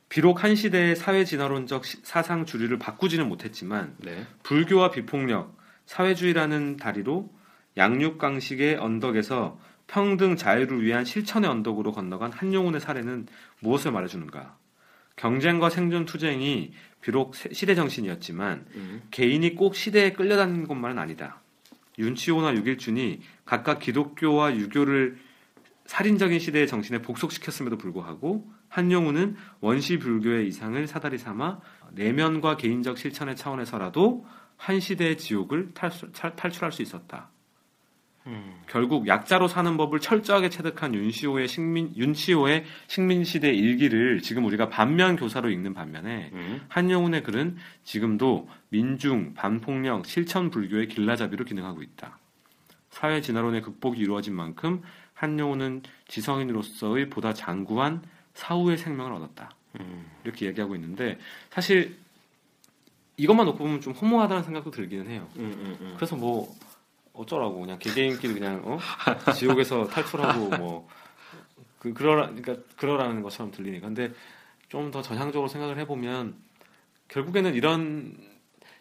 비록 한 시대의 사회 진화론적 시- 사상 주류를 바꾸지는 못했지만 네. 불교와 비폭력, 사회주의라는 다리로 양육강식의 언덕에서 평등 자유를 위한 실천의 언덕으로 건너간 한용운의 사례는 무엇을 말해주는가? 경쟁과 생존 투쟁이 비록 세- 시대 정신이었지만 음. 개인이 꼭 시대에 끌려다니는 것만은 아니다. 윤치호나 유길준이 각각 기독교와 유교를 살인적인 시대의 정신에 복속시켰음에도 불구하고 한용우는 원시 불교의 이상을 사다리 삼아 내면과 개인적 실천의 차원에서라도 한 시대의 지옥을 탈출, 차- 탈출할 수 있었다. 음. 결국 약자로 사는 법을 철저하게 체득한 윤시호의 식민 윤치호의 식민 시대 일기를 지금 우리가 반면 교사로 읽는 반면에 음. 한영훈의 글은 지금도 민중, 반폭력, 실천 불교의 길라잡이로 기능하고 있다. 사회 진화론의 극복이 이루어진 만큼 한영훈은 지성인으로서의 보다 장구한 사후의 생명을 얻었다. 음. 이렇게 얘기하고 있는데 사실 이것만 놓고 보면 좀 허무하다는 생각도 들기는 해요. 음, 음, 음. 그래서 뭐 어쩌라고 그냥 개개인끼리 그냥 어? 지옥에서 탈출하고 뭐 그, 그러라 그러니까 그러라는 것처럼 들리니까 근데 좀 더 전향적으로 생각을 해보면 결국에는 이런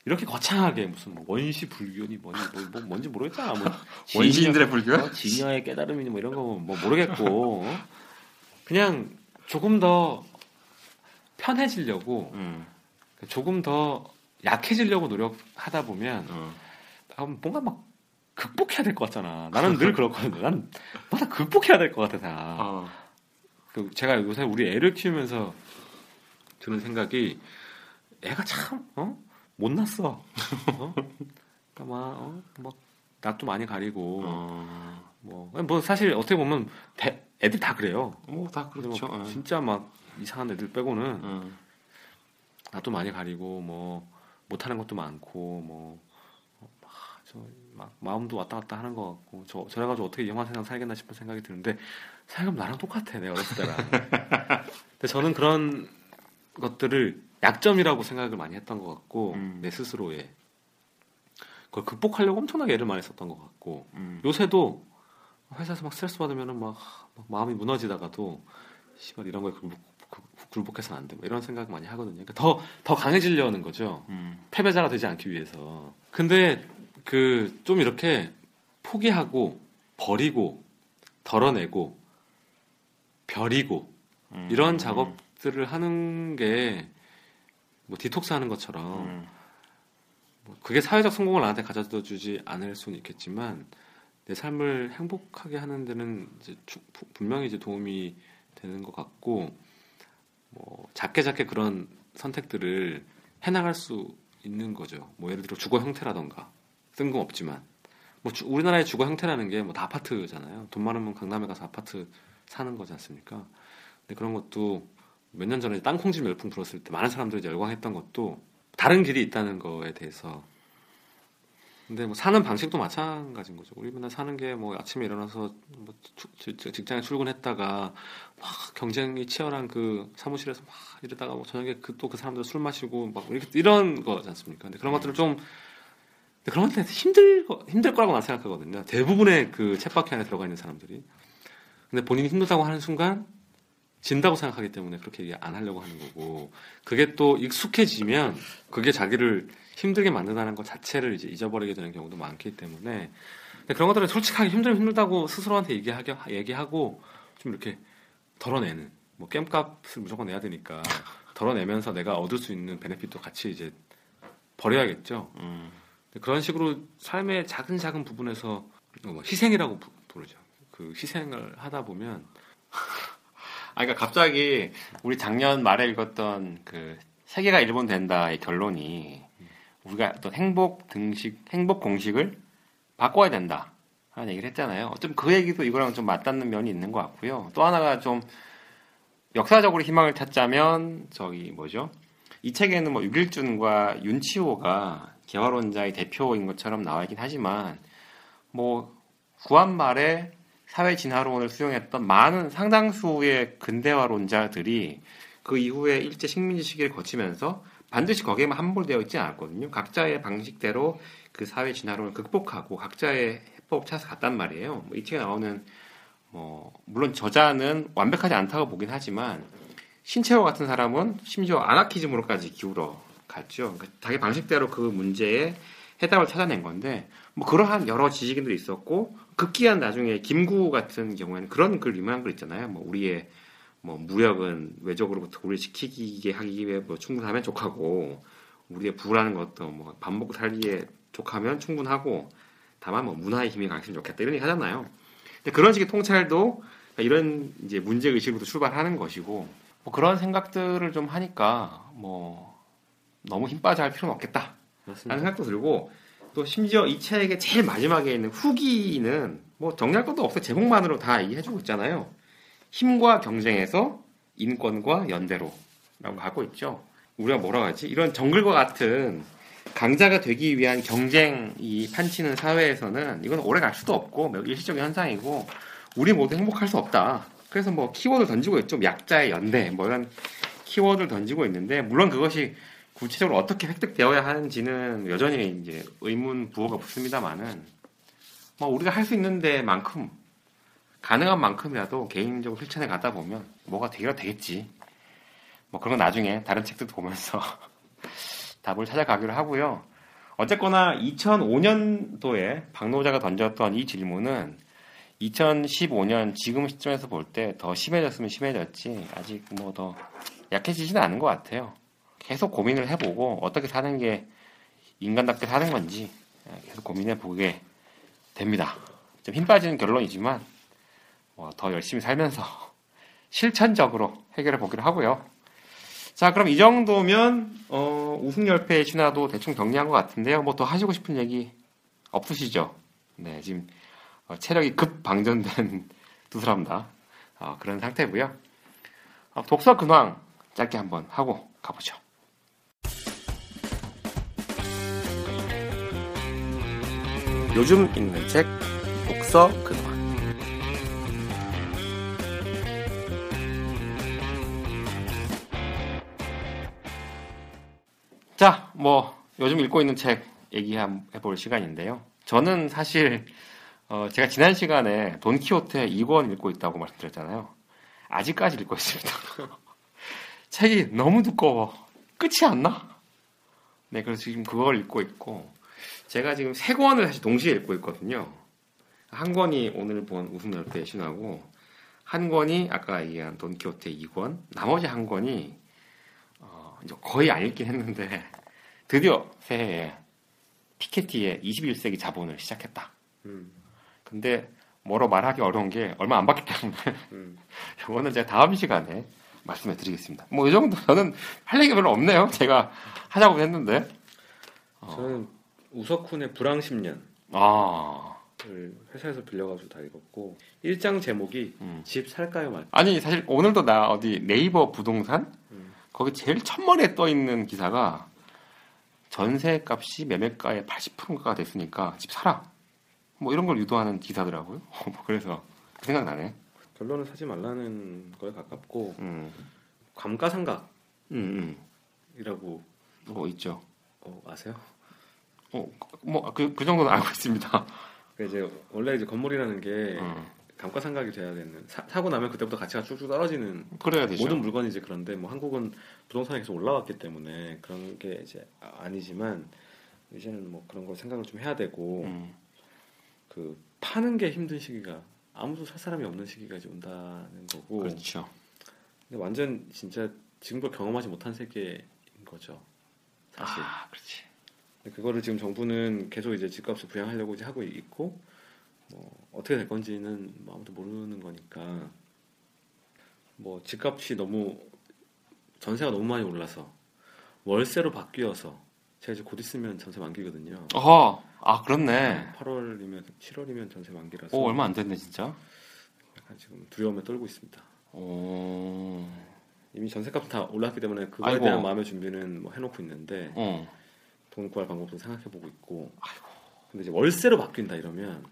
이렇게 거창하게 무슨 뭐 원시 불교니 뭐니 뭐, 뭐 뭔지 모르겠잖아 뭐 원시인들의 불교? 어, 진여의 깨달음이니 뭐 이런 거 뭐 모르겠고 어? 그냥 조금 더 편해지려고 음. 조금 더 약해지려고 노력하다 보면 어. 아, 뭔가 막 극복해야 될 것 같잖아. 나는 늘 그렇거든요. 난 뭔가 극복해야 될 것 같아 다. 어. 그 제가 요새 우리 애를 키우면서 드는 생각이 애가 참 어? 못났어. 어? 그러니까 막 어? 뭐 낯도 많이 가리고 어. 뭐, 뭐 사실 어떻게 보면 대- 애들 다 그래요. 뭐다 근데 그렇죠. 뭐 어. 진짜 막 이상한 애들 빼고는 어. 낯도 많이 가리고 뭐 못하는 것도 많고 뭐 저 막 마음도 왔다 갔다 하는 것 같고 저 저래가지고 어떻게 영화 세상 살겠나 싶은 생각이 드는데 생각하면 나랑 똑같아 내가 어렸을 때랑 근데 저는 그런 것들을 약점이라고 생각을 많이 했던 것 같고 음. 내 스스로의 그걸 극복하려고 엄청나게 애를 많이 썼던 것 같고 음. 요새도 회사에서 막 스트레스 받으면은 막, 막 마음이 무너지다가도 씨발 이런 거에 굴복, 굴- 굴복해서는 안 돼. 뭐 이런 생각 많이 하거든요. 그러니까 더, 더 강해지려는 거죠. 음. 패배자가 되지 않기 위해서. 근데 그 좀 이렇게 포기하고 버리고 덜어내고 벼리고 음. 이런 작업들을 하는 게 뭐 디톡스 하는 것처럼 음. 뭐 그게 사회적 성공을 나한테 가져다 주지 않을 수는 있겠지만 내 삶을 행복하게 하는 데는 이제 분명히 이제 도움이 되는 것 같고 뭐 작게 작게 그런 선택들을 해나갈 수 있는 거죠. 뭐 예를 들어 주거 형태라던가 뜬금없지만 뭐 주- 우리나라의 주거 형태라는 게 뭐 다 아파트잖아요. 돈 많으면 강남에 가서 아파트 사는 거지 않습니까? 근데 그런 것도 몇 년 전에 땅콩집 열풍 불었을 때 많은 사람들이 열광했던 것도 다른 길이 있다는 거에 대해서 근데 뭐 사는 방식도 마찬가지인 거죠. 우리 맨날 사는 게 뭐 아침에 일어나서 뭐 직장에 출근했다가 막 경쟁이 치열한 그 사무실에서 막 이러다가 뭐 저녁에 그 또 그 사람들 술 마시고 막 이렇게 이런 거지 않습니까? 근데 그런 것들을 좀 그런 것들 힘들 거- 힘들 거라고 난 생각하거든요. 대부분의 그 챗바퀴 안에 들어가 있는 사람들이. 근데 본인이 힘들다고 하는 순간 진다고 생각하기 때문에 그렇게 안 하려고 하는 거고 그게 또 익숙해지면 그게 자기를 힘들게 만든다는 것 자체를 이제 잊어버리게 되는 경우도 많기 때문에 그런 것들은 솔직하게 힘들면 힘들다고 스스로한테 얘기하게 얘기하고 좀 이렇게 덜어내는 뭐 깸값을 무조건 내야 되니까 덜어내면서 내가 얻을 수 있는 베네핏도 같이 이제 버려야겠죠. 음. 그런 식으로 삶의 작은 작은 부분에서 뭐 희생이라고 부- 부르죠. 그 희생을 하다 보면 아, 그러니까 갑자기 우리 작년 말에 읽었던 그 세계가 일본 된다의 결론이 우리가 어떤 행복 등식, 행복 공식을 바꿔야 된다 하는 얘기를 했잖아요. 좀 그 얘기도 이거랑 좀 맞닿는 면이 있는 것 같고요. 또 하나가 좀 역사적으로 희망을 찾자면 저기 뭐죠? 이 책에는 뭐 유길준과 윤치호가 개화론자의 대표인 것처럼 나와 있긴 하지만 뭐 구한 말에 사회 진화론을 수용했던 많은 상당수의 근대화론자들이 그 이후에 일제 식민지 시기를 거치면서 반드시 거기에만 함몰되어 있지 않았거든요. 각자의 방식대로 그 사회 진화론을 극복하고 각자의 해법 찾아서 갔단 말이에요. 뭐이 책에 나오는 뭐 물론 저자는 완벽하지 않다고 보긴 하지만 신채호 같은 사람은 심지어 아나키즘으로까지 기울어 갔죠. 그러니까 자기 방식대로 그 문제에 해답을 찾아낸 건데 뭐 그러한 여러 지식인들이 있었고 극기한 나중에 김구 같은 경우에는 그런 글 유명한 글 있잖아요. 뭐 우리의 뭐 무력은 외적으로부터 우리 지키게 하기 위해 뭐 충분하면 족하고 우리의 부라는 것도 뭐 밥 먹고 살기에 족하면 충분하고 다만 뭐 문화의 힘이 강했으면 좋겠다 이런 얘기 하잖아요. 근데 그런 식의 통찰도 이런 이제 문제 의식으로 출발하는 것이고 뭐 그런 생각들을 좀 하니까 뭐 너무 힘 빠져 할 필요는 없겠다. 라는 맞습니다. 생각도 들고 또 심지어 이 책의 제일 마지막에 있는 후기는 뭐 정리할 것도 없어 제목만으로 다 얘기해주고 있잖아요. 힘과 경쟁에서 인권과 연대로라고 하고 있죠. 우리가 뭐라고 하지? 이런 정글과 같은 강자가 되기 위한 경쟁이 판치는 사회에서는 이건 오래 갈 수도 없고 매우 일시적인 현상이고 우리 모두 행복할 수 없다. 그래서 뭐 키워드 던지고 있죠. 약자의 연대 뭐 이런 키워드를 던지고 있는데 물론 그것이 구체적으로 어떻게 획득되어야 하는지는 여전히 이제 의문 부호가 붙습니다만은 뭐 우리가 할 수 있는 데만큼 가능한 만큼이라도 개인적으로 실천해 가다 보면 뭐가 되기라 되겠지. 뭐 그런 건 나중에 다른 책들도 보면서 답을 찾아가기로 하고요. 어쨌거나 2005년도에 박노자가 던졌던 이 질문은 2015년 지금 시점에서 볼 때 더 심해졌으면 심해졌지 아직 뭐 더 약해지지는 않은 것 같아요. 계속 고민을 해보고 어떻게 사는 게 인간답게 사는 건지 계속 고민해 보게 됩니다. 좀 힘 빠지는 결론이지만 뭐 더 열심히 살면서 실천적으로 해결해 보기로 하고요. 자, 그럼 이 정도면 어, 우승열패의 신화도 대충 정리한 것 같은데요. 뭐 더 하시고 싶은 얘기 없으시죠? 네, 지금 어, 체력이 급 방전된 두 사람 다 어, 그런 상태고요. 어, 독서 근황 짧게 한번 하고 가보죠. 요즘 읽는 책 독서 근황 자, 뭐 요즘 읽고 있는 책 얘기해 볼 시간인데요. 저는 사실 어, 제가 지난 시간에 돈키호테 2권 읽고 있다고 말씀드렸잖아요. 아직까지 읽고 있습니다. 책이 너무 두꺼워. 끝이 안 나. 네, 그래서 지금 그걸 읽고 있고 제가 지금 세 권을 사실 동시에 읽고 있거든요. 한 권이 오늘 본 우승열패의 신화고 한 권이 아까 얘기한 돈키호테 2권, 나머지 한 권이 어, 이제 거의 안 읽긴 했는데 드디어 새해에 피케티의 21세기 자본을 시작했다. 음, 근데 뭐로 말하기 어려운 게 얼마 안 봤기 때문에 음. 이거는 제가 다음 시간에 말씀해 드리겠습니다. 뭐 이 정도 저는 할 얘기 별로 없네요. 제가 하자고 했는데 저는 우석훈의 불황 10년을 아 회사에서 빌려가지고 다 읽었고 일장 제목이 음. 집 살까요 말. 아니 사실 오늘도 나 어디 네이버 부동산 음. 거기 제일 첫머리에 떠 있는 기사가 전세 값이 매매가의 80%가 됐으니까 집 사라. 뭐 이런 걸 유도하는 기사더라고요. 뭐 그래서 그 생각 나네. 결론은 사지 말라는 거에 가깝고 음, 감가상각이라고 음, 음. 뭐 있죠. 어, 아세요? 어, 뭐그 그 정도는 알고 있습니다. 그 이제 원래 이제 건물이라는 게 음, 감가상각이 돼야 되는 사, 사고 나면 그때부터 가치가 쭉쭉 떨어지는 그래야 되죠. 모든 물건이 이제 그런데 뭐 한국은 부동산이 계속 올라왔기 때문에 그런 게 이제 아- 아니지만 이제는 뭐 그런 걸 생각을 좀 해야 되고 음, 그 파는 게 힘든 시기가 아무도 살 사람이 없는 시기가 이제 온다는 거고 그렇죠. 근데 완전 진짜 지금껏 경험하지 못한 세계인 거죠 사실 아, 그렇지. 그거를 지금 정부는 계속 이제 집값을 부양하려고 이제 하고 있고 뭐 어떻게 될 건지는 뭐 아무도 모르는 거니까 뭐 집값이 너무 전세가 너무 많이 올라서 월세로 바뀌어서 제가 이제 곧 있으면 전세 만기거든요. 어허, 아 그렇네. 8월이면 7월이면 전세 만기라서 오 얼마 안 됐네 진짜. 약간 지금 두려움에 떨고 있습니다. 오, 이미 전세값 다 올랐기 때문에 그거에 아이고. 대한 마음의 준비는 뭐 해놓고 있는데 어, 돈 구할 방법도 생각해보고 있고. 근데 이제 월세로 바뀐다 이러면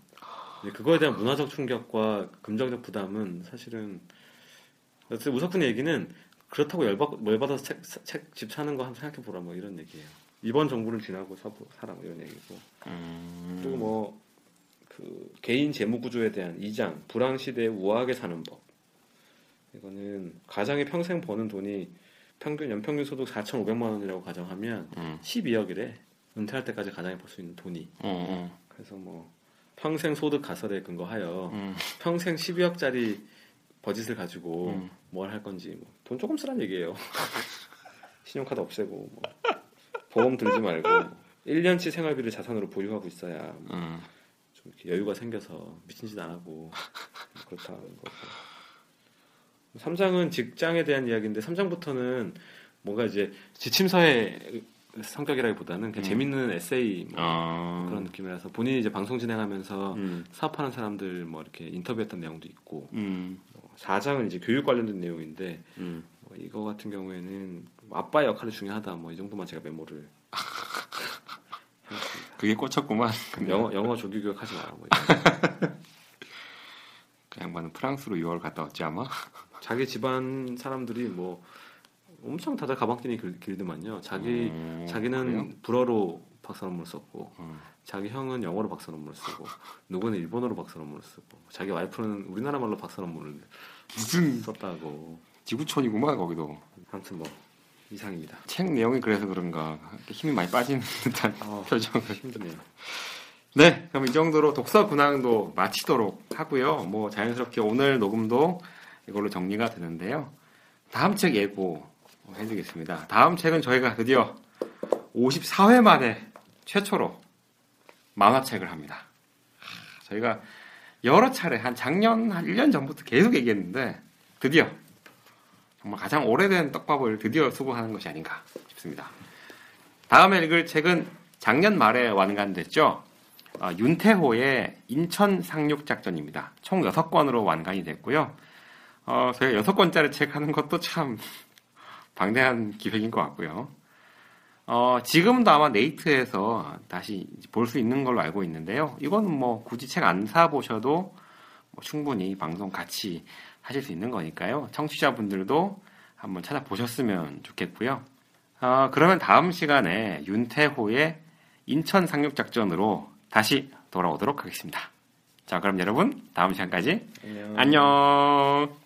그거에 대한 문화적 충격과 금전적 부담은 사실은 우석훈 얘기는 그렇다고 열받, 열받아서 책, 책, 집 사는 거 한번 생각해 보라 뭐 이런 얘기예요. 이번 정부는 지나고 사, 사라 뭐 이런 얘기고 음. 그리고 뭐 그 개인 재무 구조에 대한 이장 불황 시대에 우아하게 사는 법 이거는 가장이 평생 버는 돈이 평균 연평균 소득 4,500만 원이라고 가정하면 음. 12억이래 은퇴할 때까지 가장이 벌 수 있는 돈이 음. 그래서 뭐 평생 소득 가설에 근거하여 음. 평생 12억짜리 버짓을 가지고 음. 뭘할 건지 뭐 돈 조금 쓰란 얘기예요. 신용카드 없애고 뭐 보험 들지 말고 1년치 생활비를 자산으로 보유하고 있어야 뭐 음. 좀 이렇게 여유가 생겨서 미친 짓 안 하고 그렇다는 거고. 3장은 직장에 대한 이야기인데 3장부터는 뭔가 이제 지침서의 성격이라기보다는 그냥 음. 재밌는 에세이 뭐 아. 그런 느낌이라서 본인이 이제 방송 진행하면서 음. 사업하는 사람들 뭐 이렇게 인터뷰했던 내용도 있고 음. 4장은 이제 교육 관련된 내용인데 음. 뭐 이거 같은 경우에는 아빠의 역할이 중요하다 뭐 이 정도만 제가 메모를 그게 꽂혔구만. 영어 영어 조기 교육 하지 마라 뭐. 그 양반은 프랑스로 6월 갔다 왔지 아마. 자기 집안 사람들이 뭐 엄청 다들 가방끈이 길, 길더만요 자기 음, 자기는 그래요? 불어로 박사 논문 썼고 음. 자기 형은 영어로 박사 논문을 쓰고 누구는 일본어로 박사 논문을 쓰고 자기 와이프는 우리나라 말로 박사 논문을 무슨 썼다고 지구촌이구만 거기도. 아무튼 뭐 이상입니다 책 내용이 그래서 그런가 힘이 많이 빠지는 듯한 어, 표정을. 힘드네요 네, 그럼 이 정도로 독서 근황도 마치도록 하고요. 뭐 자연스럽게 오늘 녹음도 이걸로 정리가 되는데요. 다음 책 예고 해드리겠습니다. 다음 책은 저희가 드디어 54회 만에 최초로 만화책을 합니다. 하, 저희가 여러 차례 한 작년 한 1년 전부터 계속 얘기했는데 드디어 정말 가장 오래된 떡밥을 드디어 수고하는 것이 아닌가 싶습니다. 다음에 읽을 책은 작년 말에 완간됐죠. 아, 윤태호의 인천 상륙 작전입니다. 총 6권으로 완간이 됐고요. 어, 저희가 6권짜리 책 하는 것도 참 방대한 기획인 것 같고요. 어, 지금도 아마 네이트에서 다시 볼 수 있는 걸로 알고 있는데요. 이건 뭐 굳이 책 안 사보셔도 뭐 충분히 방송 같이 하실 수 있는 거니까요. 청취자분들도 한번 찾아보셨으면 좋겠고요. 아, 그러면 다음 시간에 윤태호의 인천 상륙 작전으로 다시 돌아오도록 하겠습니다. 자, 그럼 여러분 다음 시간까지 안녕 안녕.